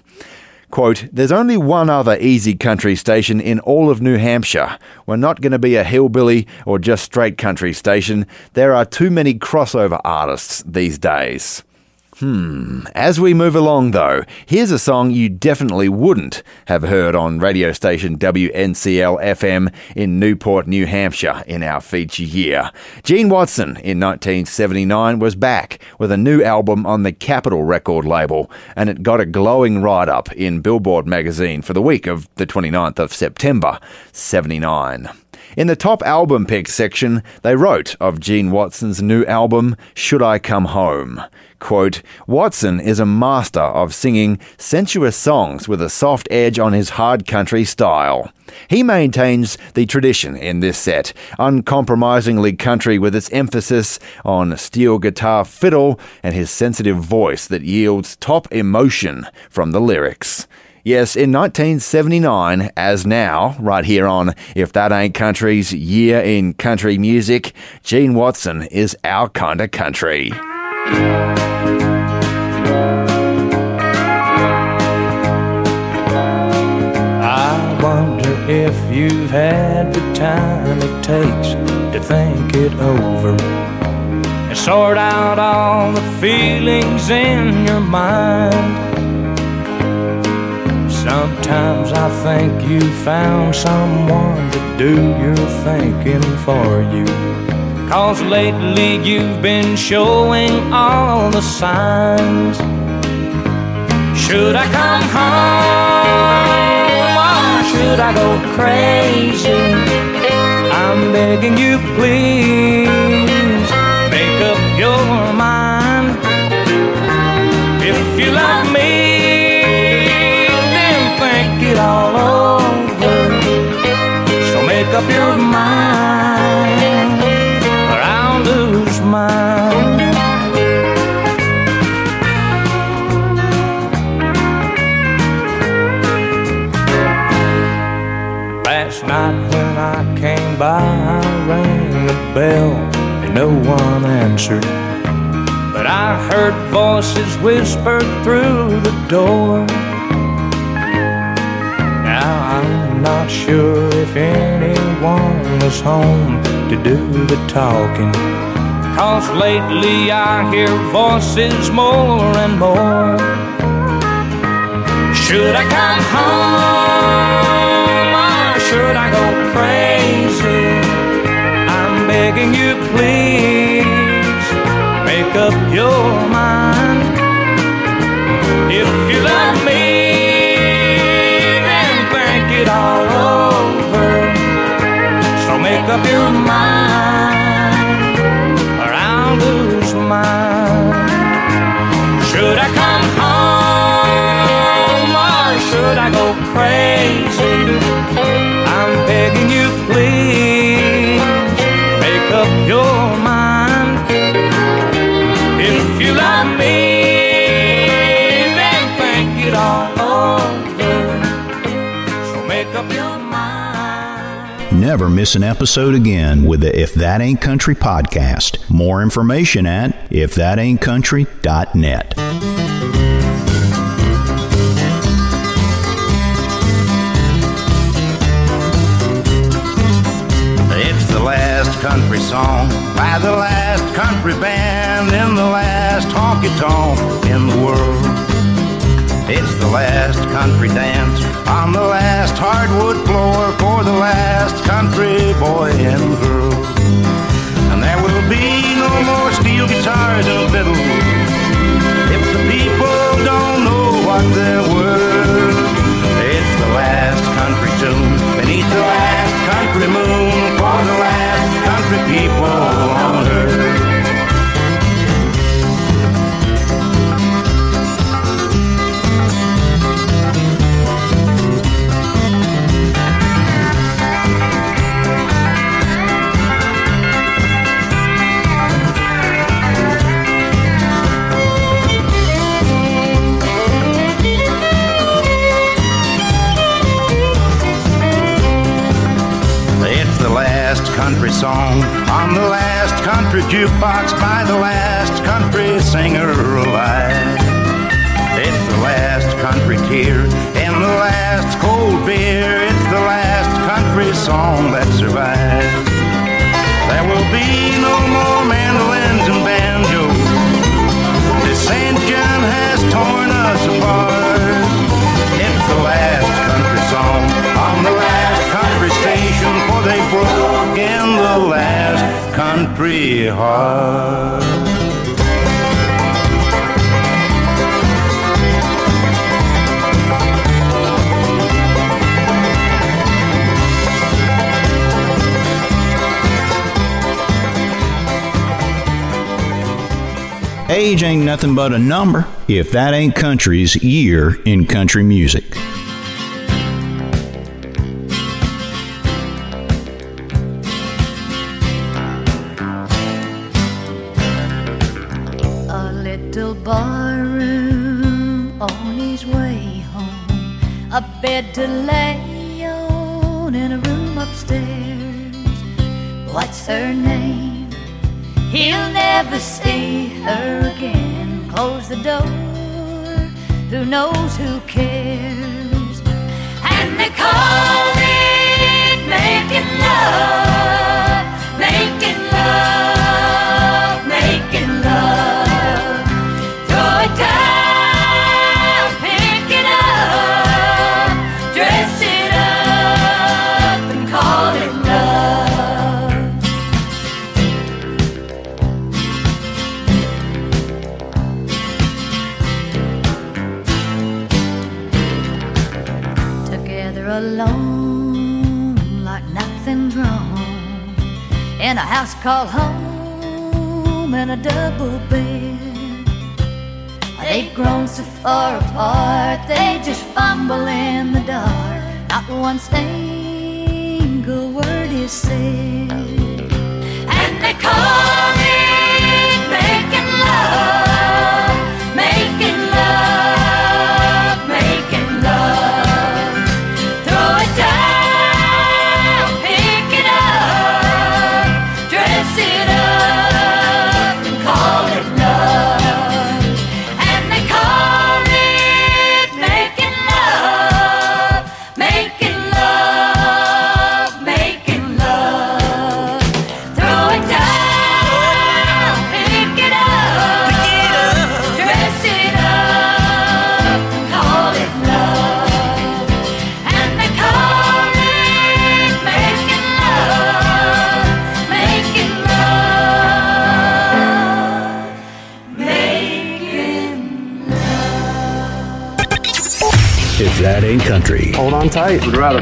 Quote, There's only one other easy country station in all of New Hampshire. We're not going to be a hillbilly or just straight country station. There are too many crossover artists these days. Hmm. As we move along, though, here's a song you definitely wouldn't have heard on radio station WNCL FM in Newport, New Hampshire in our feature year. Gene Watson in 1979 was back with a new album on the Capitol record label, and it got a glowing write up in Billboard magazine for the week of the 29th of September 79. In the top album picks section, they wrote of Gene Watson's new album, Should I Come Home? Quote, Watson is a master of singing sensuous songs with a soft edge on his hard country style. He maintains the tradition in this set, uncompromisingly country with its emphasis on steel guitar fiddle and his sensitive voice that yields top emotion from the lyrics. Yes, in 1979, as now, right here on If That Ain't Country's Year in Country Music, Gene Watson is our kind of country. If you've had the time it takes to think it over and sort out all the feelings in your mind. Sometimes I think you found someone to do your thinking for you. Cause lately you've been showing all the signs. Should I come home should I go crazy? I'm begging you, please, make up your mind. If you love me, then think it all over. So make up your mind, by, I rang the bell and no one answered. But I heard voices whispered through the door. Now I'm not sure if anyone was home to do the talking. Cause lately I hear voices more and more. Should I come home or should I go crazy? Begging you, please, make up your mind. If you love me, then think it all over. So make up your mind, Never miss an episode again with the If That Ain't Country podcast. More information at ifthataintcountry.net. It's the last country song by the last country band in the last honky tonk in the world. It's the last country dance on the last hardwood floor for the last country boy and girl. And there will be no more steel guitars and fiddles if the people don't know what they're worth. It's the last country tune beneath the last country moon for the last country people on earth. Last country song on the last country jukebox by the last country singer alive. Age ain't nothing but a number if that ain't country's year in country music.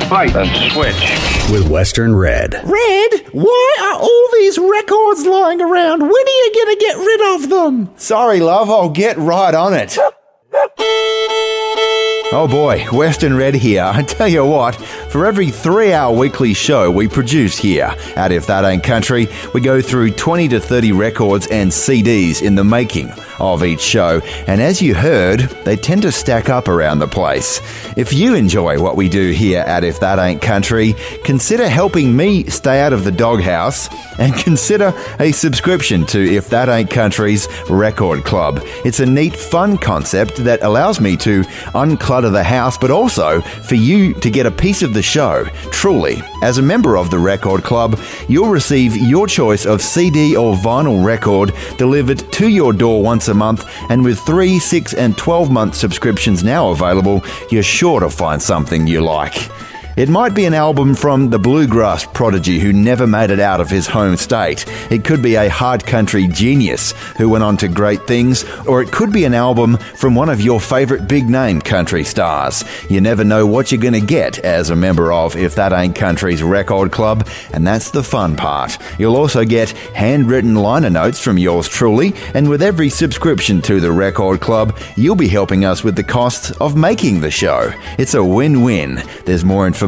Fight than switch. With Western Red. Red, why are all these records lying around? When are you going to get rid of them? Sorry, love, I'll get right on it. Oh boy, Western Red here. I tell you what, for every three hour weekly show we produce here at If That Ain't Country, we go through 20 to 30 records and CDs in the making of each show. And as you heard, they tend to stack up around the place. If you enjoy what we do here at If That Ain't Country, consider helping me stay out of the doghouse and consider a subscription to If That Ain't Country's Record Club. It's a neat, fun concept that allows me to unclutter the house, but also for you to get a piece of the show. Truly, as a member of the Record Club, you'll receive your choice of CD or vinyl record delivered to your door once a month, and with 3, 6, and 12 month subscriptions now available, you're sure to find something you like. It might be an album from the bluegrass prodigy who never made it out of his home state. It could be a hard country genius who went on to great things, or it could be an album from one of your favorite big name country stars. You never know what you're going to get as a member of If That Ain't Country's record club, and that's the fun part. You'll also get handwritten liner notes from yours truly, and with every subscription to the record club, you'll be helping us with the costs of making the show. It's a win-win. There's more information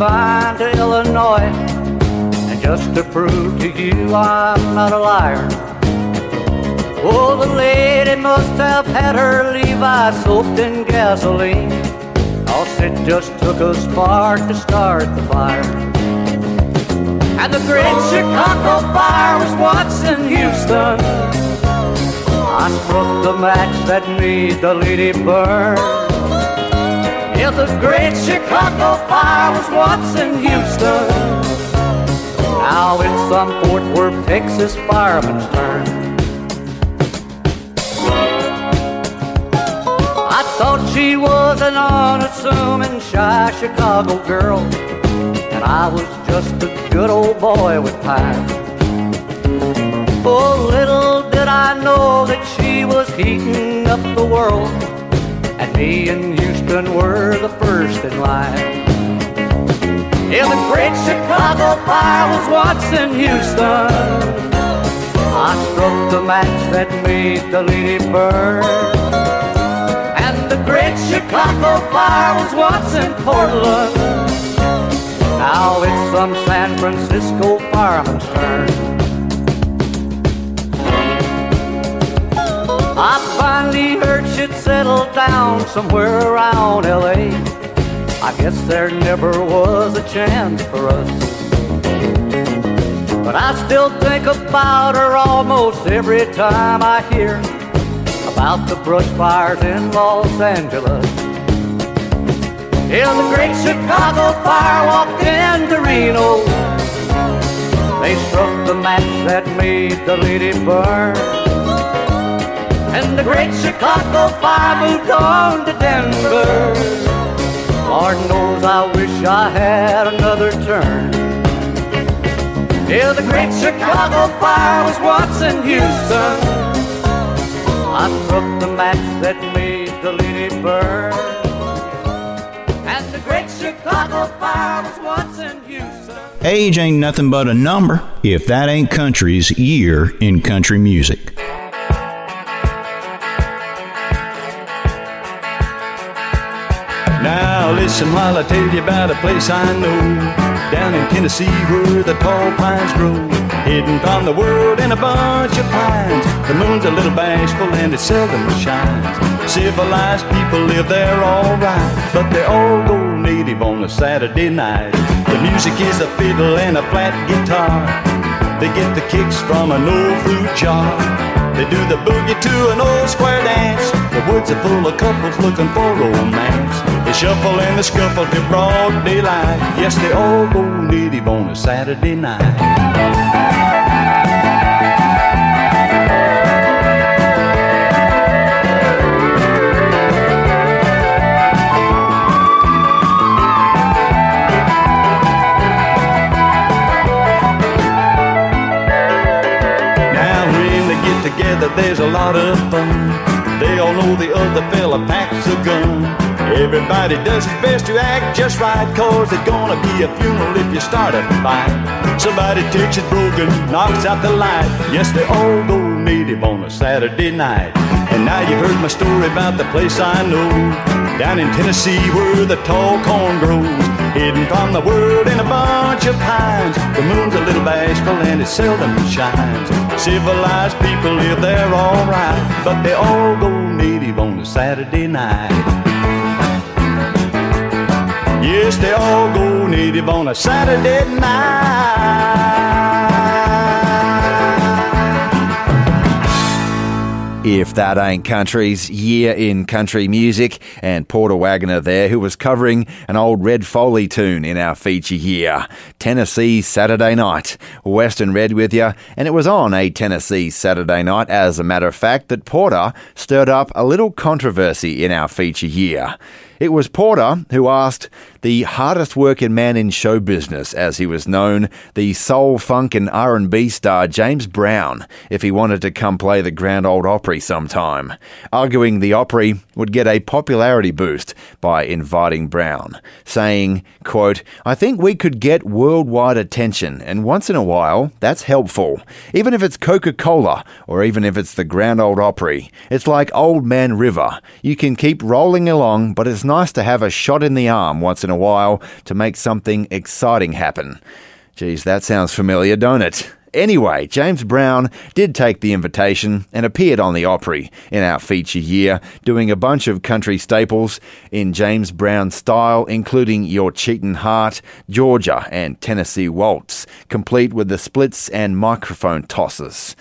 Confined to Illinois. And just to prove to you I'm not a liar, Oh, the lady must have had her Levi soaked in gasoline. Cause it just took a spark to start the fire. And the great Chicago fire was once in Houston. I struck the match that made the lady burn. Yeah, the great Chicago fire was once in Houston. Now it's some Fort Worth, Texas fireman's turn. I thought she was an unassuming, shy Chicago girl, and I was just a good old boy with time. Oh, little did I know that she was heating up the world, me and Houston were the first in line. Yeah, the great Chicago fire was in Houston. I struck the match that made the lady burn. And the great Chicago fire was in Portland. Now it's some San Francisco fireman's turn. I finally heard she'd settled down somewhere around LA. I guess there never was a chance for us. But I still think about her almost every time I hear about the brush fires in Los Angeles. Yeah, the great Chicago fire walked into Reno. They struck the match that made the lady burn. And the great Chicago fire moved on to Denver. Lord knows I wish I had another turn. Yeah, the great Chicago fire was Houston. I the match that made the lady burn. And the great Chicago fire was once Houston. Age ain't nothing but a number if that ain't country's year in country music. Listen while I tell you about a place I know down in Tennessee where the tall pines grow. Hidden from the world in a bunch of pines. The moon's a little bashful and it seldom shines. Civilized people live there alright, but they all go native on a Saturday night. The music is a fiddle and a flat guitar. They get the kicks from an old flute jar. They do the boogie to an old square dance. The woods are full of couples looking for romance. They shuffle and they scuffle till broad daylight. Yes, they all go native on a Saturday night. Together, there's a lot of fun. They all know the other fella packs a gun. Everybody does his best to act just right, cause there's gonna be a funeral if you start a fight. Somebody takes it broken, knocks out the light. Yes, they all go native on a Saturday night. And now you've heard my story about the place I know. Down in Tennessee where the tall corn grows. Hidden from the world in a bunch of pines. The moon's a little bashful and it seldom shines. Civilized people live there alright, but they all go native on a Saturday night. Yes, they all go native on a Saturday night. If That Ain't Country's Year in Country Music, and Porter Wagoner there, who was covering an old Red Foley tune in our feature year. Tennessee Saturday Night. Western Red with you, and it was on a Tennessee Saturday night, as a matter of fact, that Porter stirred up a little controversy in our feature year. It was Porter who asked the hardest working man in show business, as he was known, the soul, funk, and R&B star James Brown, if he wanted to come play the Grand Ole Opry sometime, arguing the Opry would get a popularity boost by inviting Brown, saying, quote, I think we could get worldwide attention, and once in a while, that's helpful. Even if it's Coca-Cola, or even if it's the Grand Ole Opry. It's like Old Man River. You can keep rolling along, but it's nice to have a shot in the arm once in a while to make something exciting happen. Geez, that sounds familiar, don't it? Anyway, James Brown did take the invitation and appeared on the Opry in our feature year, doing a bunch of country staples in James Brown style, including Your Cheatin' Heart, Georgia, and Tennessee Waltz, complete with the splits and microphone tosses.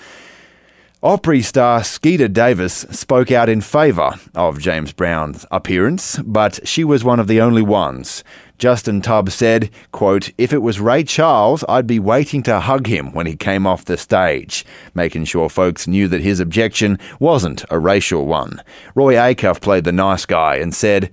Opry star Skeeter Davis spoke out in favour of James Brown's appearance, but she was one of the only ones. Justin Tubb said, quote, If it was Ray Charles, I'd be waiting to hug him when he came off the stage, making sure folks knew that his objection wasn't a racial one. Roy Acuff played the nice guy and said,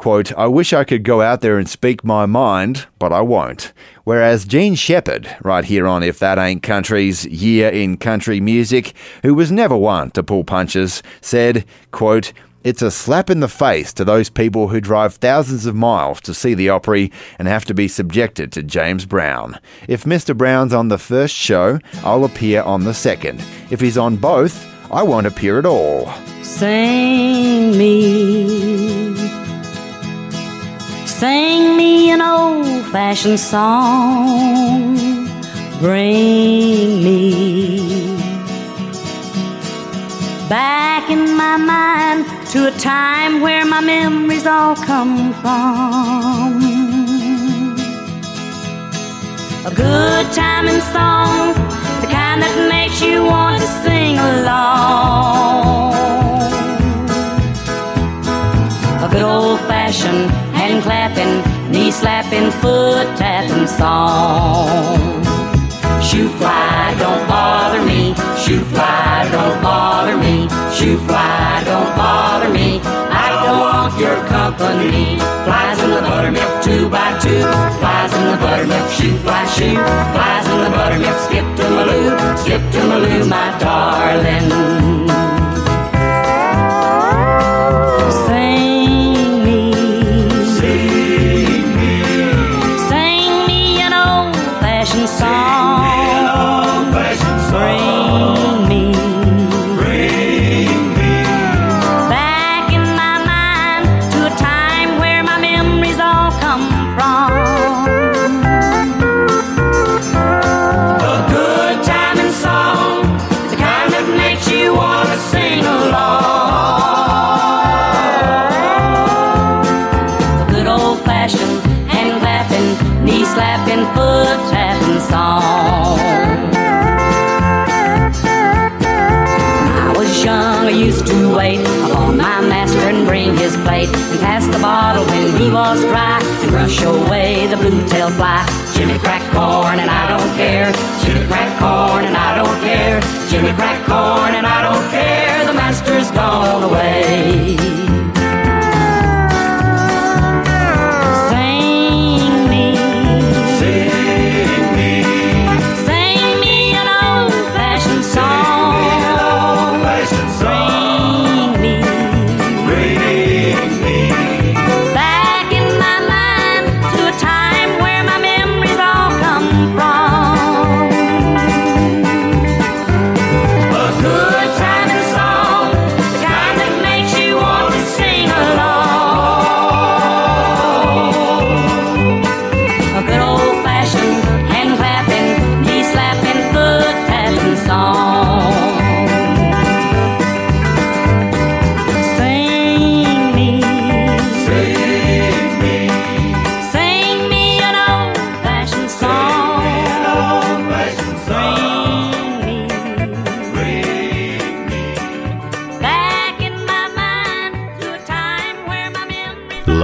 quote, I wish I could go out there and speak my mind, but I won't. Whereas Jean Shepard, right here on If That Ain't Country's Year in Country Music, who was never one to pull punches, said, quote, it's a slap in the face to those people who drive thousands of miles to see the Opry and have to be subjected to James Brown. If Mr. Brown's on the first show, I'll appear on the second. If he's on both, I won't appear at all. Sing me, sing me an old fashioned song. Bring me back in my mind to a time where my memories all come from. A good time and song, the kind that makes you want to sing along. A good old fashioned hand clapping, knee slapping, foot tapping song. Shoo fly, don't bother me. Shoo fly, don't bother me. Shoo fly, don't bother me. I don't want your company. Flies in the buttermilk, two by two. Flies in the buttermilk, shoo fly, shoo. Flies in the buttermilk, skip to Maloo, skip to Maloo, my darling. Plate and pass the bottle when he was dry and brush away the blue tail fly. Jimmy crack corn and I don't care. Jimmy crack corn and I don't care. Jimmy crack corn and I don't care. The master's gone away.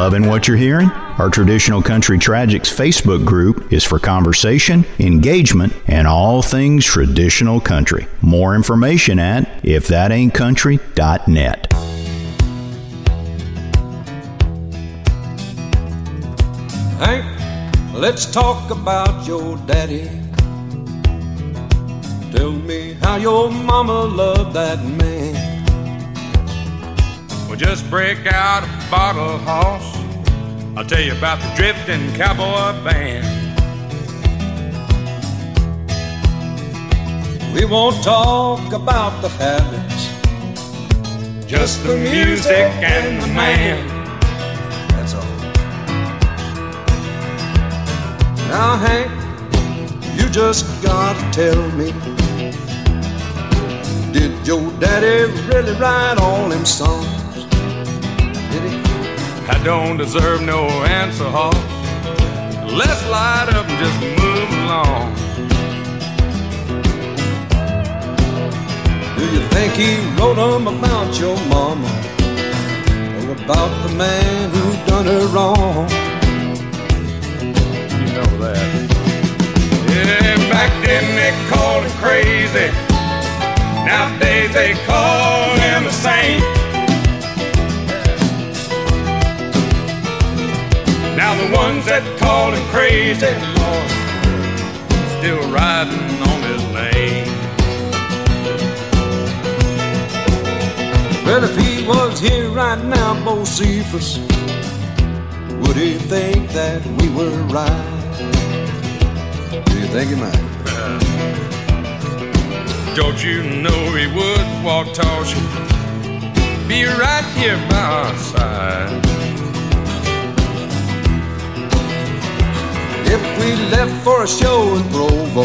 Loving what you're hearing? Our Traditional Country Tragics Facebook group is for conversation, engagement, and all things traditional country. More information at ifthataintcountry.net. Hank, let's talk about your daddy. Tell me how your mama loved that man. Well, just break out a bottle, hoss. I'll tell you about the drifting cowboy band. We won't talk about the habits, Just the music and the man. That's all. Now, Hank, you you just gotta tell me. Did your daddy really write all them songs? Did he? I don't deserve no answer, Hoss. Let's light up and just move along. Do you think he wrote them about your mama? Or about the man who done her wrong? You know that. Yeah, back then they called him crazy. Nowadays they call him a saint. Now the ones that call him crazy, Lord, still riding on his lane. Well, if he was here right now, Bocephus, would he think that we were right? Do you think he might? Don't you know he would walk you? Be right here by our side. If we left for a show in Provo,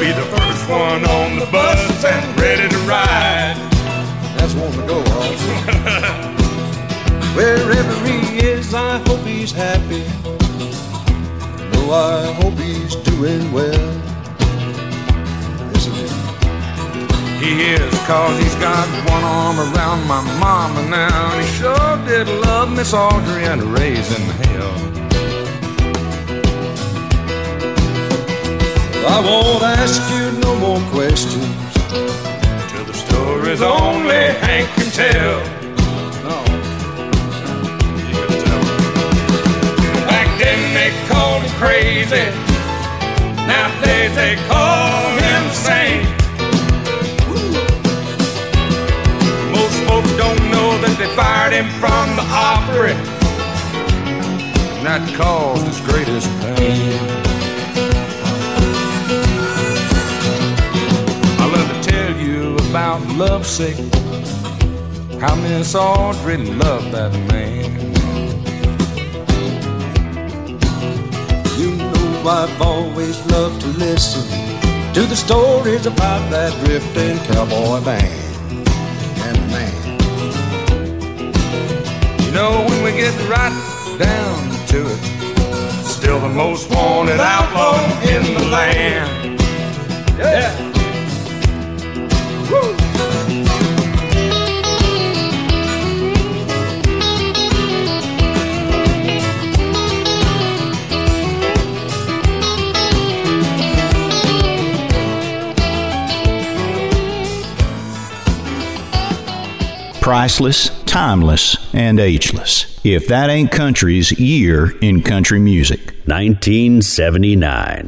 Be the first one on the bus and ready to ride. that's one to go, Hoss. Wherever he is, I hope he's happy. No, I hope he's doing well. Yes, he. He is, cause he's got one arm around my mama now. And he sure did love Miss Audrey and raising hell. I won't ask you no more questions. Till the story's only Hank can tell. No. You can tell. Back then they called him crazy. Nowadays they call him sane. Most folks don't know that they fired him from the Opry. And that caused his greatest pain. About lovesick. How Miss Audrey loved that man. You know I've always loved to listen to the stories about that drifting cowboy band. And man, You know, when we get right down to it, still the most wanted outlaw in the land. Yeah. Priceless, timeless, and ageless. If that ain't country's year in country music. 1979.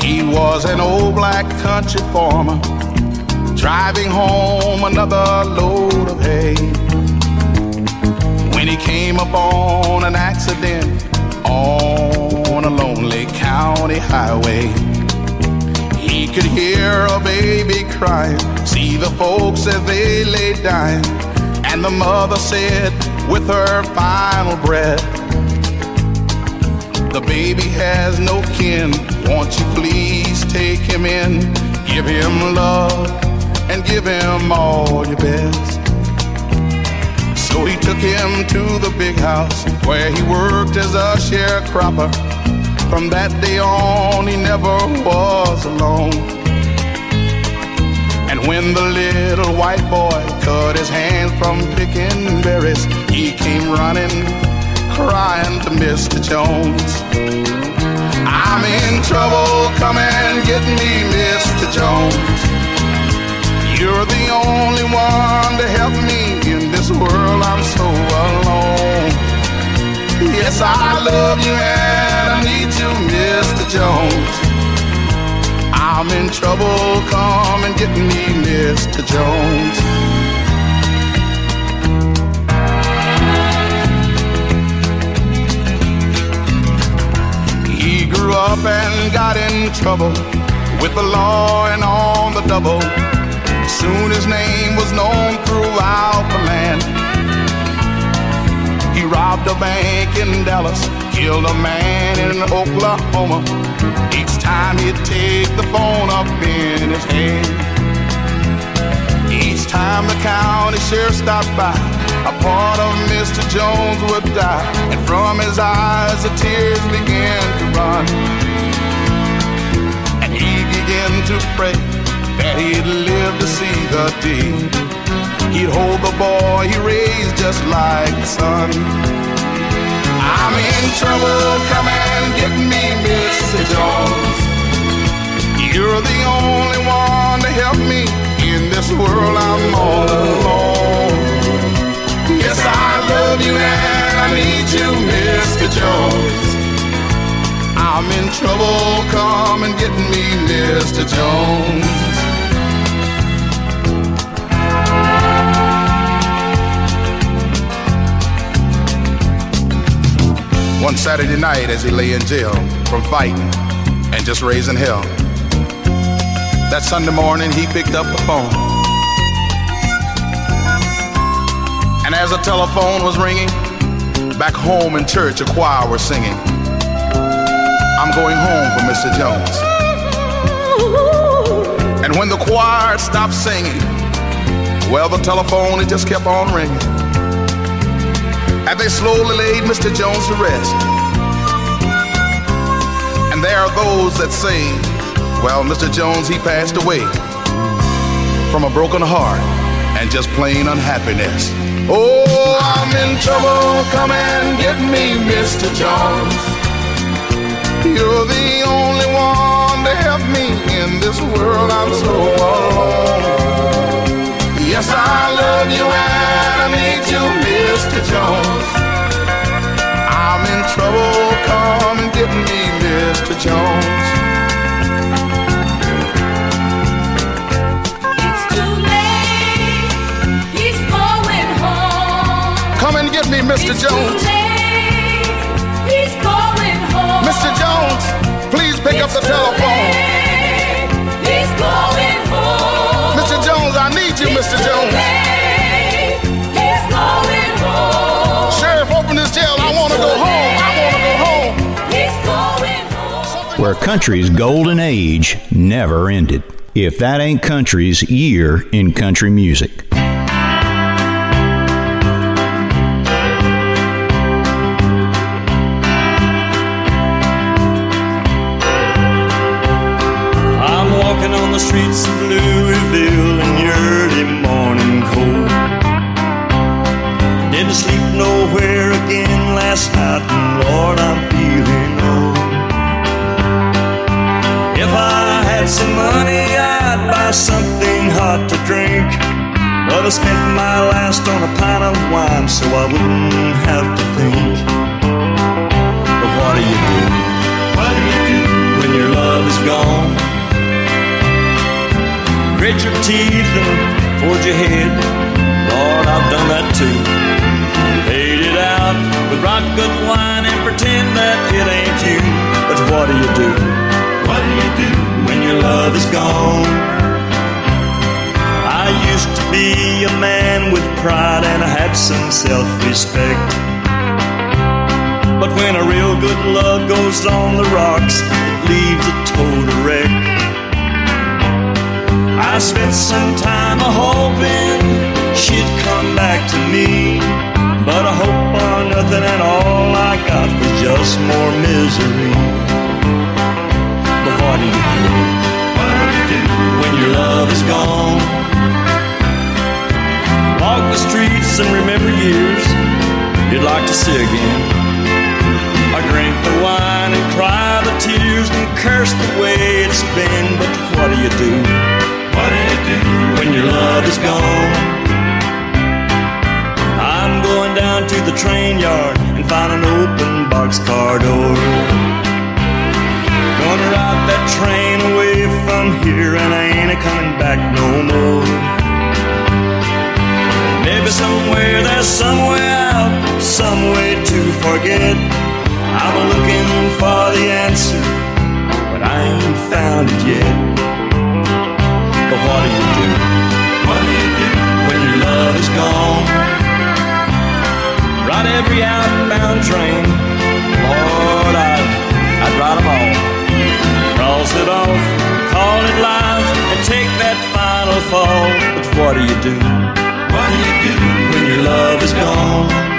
He was an old black country farmer driving home another load of hay. When he came upon an accident on a lonely county highway, he could hear a baby crying, see the folks as they lay dying, and the mother said with her final breath, the baby has no kin. Won't you please take him in? Give him love and give him all your best. So he took him to the big house where he worked as a sharecropper. From that day on, he never was alone. And when the little white boy cut his hand from picking berries, he came running, crying to Mr. Jones. I'm in trouble, come and get me, Mr. Jones. You're the only one to help me this world, I'm so alone. Yes, I love you and I need you, Mr. Jones. I'm in trouble, come and get me, Mr. Jones. He grew up and got in trouble with the law and on the double. Soon his name was known throughout the land. He robbed a bank in Dallas, killed a man in Oklahoma. Each time he'd take the phone up in his hand. Each time the county sheriff stopped by, a part of Mr. Jones would die, and from his eyes the tears began to run. And he began to pray he'd live to see the day He'd hold the boy he raised just like a son. I'm in trouble, come and get me, Mr. Jones. You're the only one to help me in this world I'm all alone. Yes, I love you and I need you, Mr. Jones. I'm in trouble, come and get me, Mr. Jones. One Saturday night as he lay in jail from fighting and just raising hell. That Sunday morning, he picked up the phone. And as the telephone was ringing, back home in church, a choir was singing, I'm going home for Mr. Jones. And when the choir stopped singing, well, the telephone, it just kept on ringing. And they slowly laid Mr. Jones to rest. And there are those that say, well, Mr. Jones, he passed away from a broken heart and just plain unhappiness. Oh, I'm in trouble, come and get me, Mr. Jones. You're the only one to help me in this world, I'm so alone. Yes, I love you and I need you, Mr. Jones. I'm in trouble, come and get me, Mr. Jones. It's too late, he's going home. Come and get me, Mr. It's Jones. Too late, he's going home. Mr. Jones, please pick up the telephone. He's going Mr. Jones. Where country's golden age never ended. If that ain't country's year in country music. Good love goes on the rocks, it leaves a total wreck. I spent some time hoping she'd come back to me. But I hope on nothing and all I got was just more misery. But what do you do? Do when your love is gone? Walk the streets and remember years you'd like to see again. Drink the wine and cry the tears and curse the way it's been. But what do you do? What do you do when your love is gone? I'm going down to the train yard and find an open boxcar door. Gonna ride that train away from here and I ain't a coming back no more. Maybe somewhere there's some way out, some way to forget. I'm looking for the answer, but I ain't found it yet. But what do you do? What do you do when your love is gone? Ride every outbound train. Lord, I'd, I'd ride them all. Cross it off, call it life, and take that final fall. But what do you do? What do you do when your love is gone?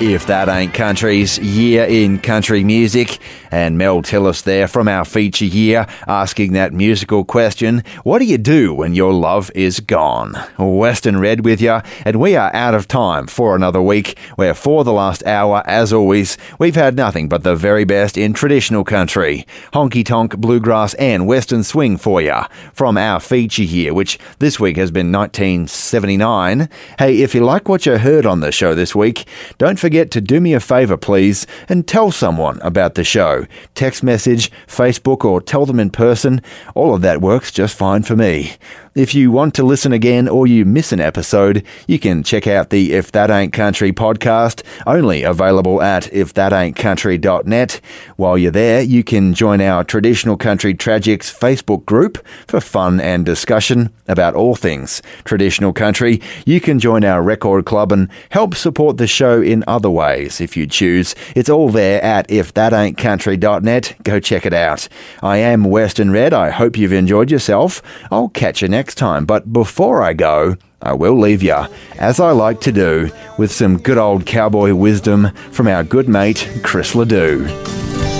If That Ain't Country's Year in Country Music. And Mel Tillis there from our feature year asking that musical question What do you do when your love is gone? Western Red with you, and we are out of time for another week, where for the last hour, as always, we've had nothing but the very best in traditional country honky tonk, bluegrass, and western swing for you from our feature year, which this week has been 1979. Hey, if you like what you heard on the show this week, don't forget to do me a favour, please, and tell someone about the show. Text message, Facebook, or tell them in person. All of that works just fine for me. If you want to listen again or you miss an episode, you can check out the If That Ain't Country podcast, only available at ifthataintcountry.net. While you're there, you can join our Traditional Country Tragics Facebook group for fun and discussion about all things traditional country. You can join our record club and help support the show in other ways if you choose. It's all there at ifthataintcountry.net. Go check it out. I am Western Red. I hope you've enjoyed yourself. I'll catch you next time. But before I go, I will leave you, as I like to do, with some good old cowboy wisdom from our good mate, Chris Ledoux.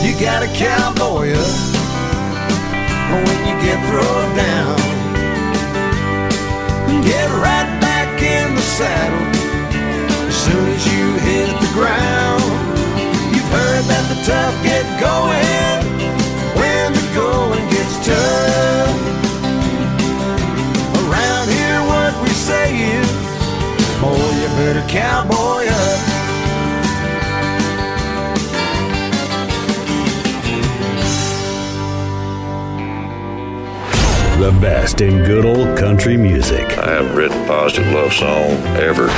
You got a cowboy up when you get thrown down. Get right back in the saddle as soon as you hit the ground. You've heard that the tough The best in good old country music. I haven't written a positive love song ever.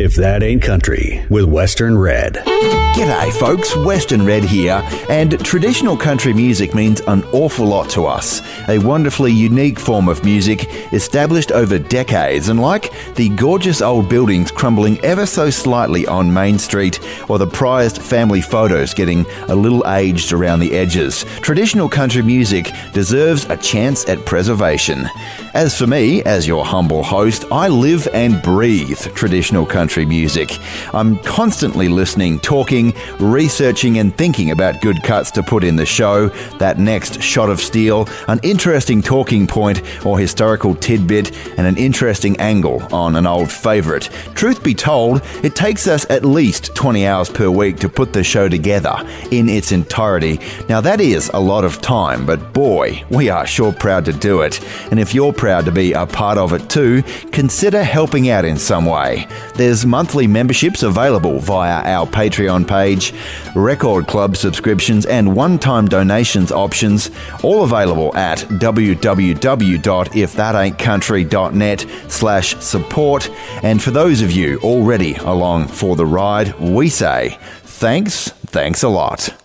If that ain't country, with Western Red. G'day, folks. Western Red here, and traditional country music means an awful lot to us. A wonderfully unique form of music established over decades, and like the gorgeous old buildings crumbling ever so slightly on Main Street, or the prized family photos getting a little aged around the edges, traditional country music deserves a chance at preservation. As for me, as your humble host, I live and breathe traditional country music. I'm constantly listening, talking, researching, and thinking about good cuts to put in the show, that next shot of steel, an interesting talking point or historical tidbit, and an interesting angle on an old favourite. Truth be told, it takes us at least 20 hours per week to put the show together in its entirety. Now, that is a lot of time, but boy, we are sure proud to do it. And if you're proud to be a part of it too, consider helping out in some way. There's monthly memberships available via our Patreon page, record club subscriptions, and one time donations options, all available at www.ifthataintcountry.net slash support. And for those of you already along for the ride, we say thanks, thanks a lot.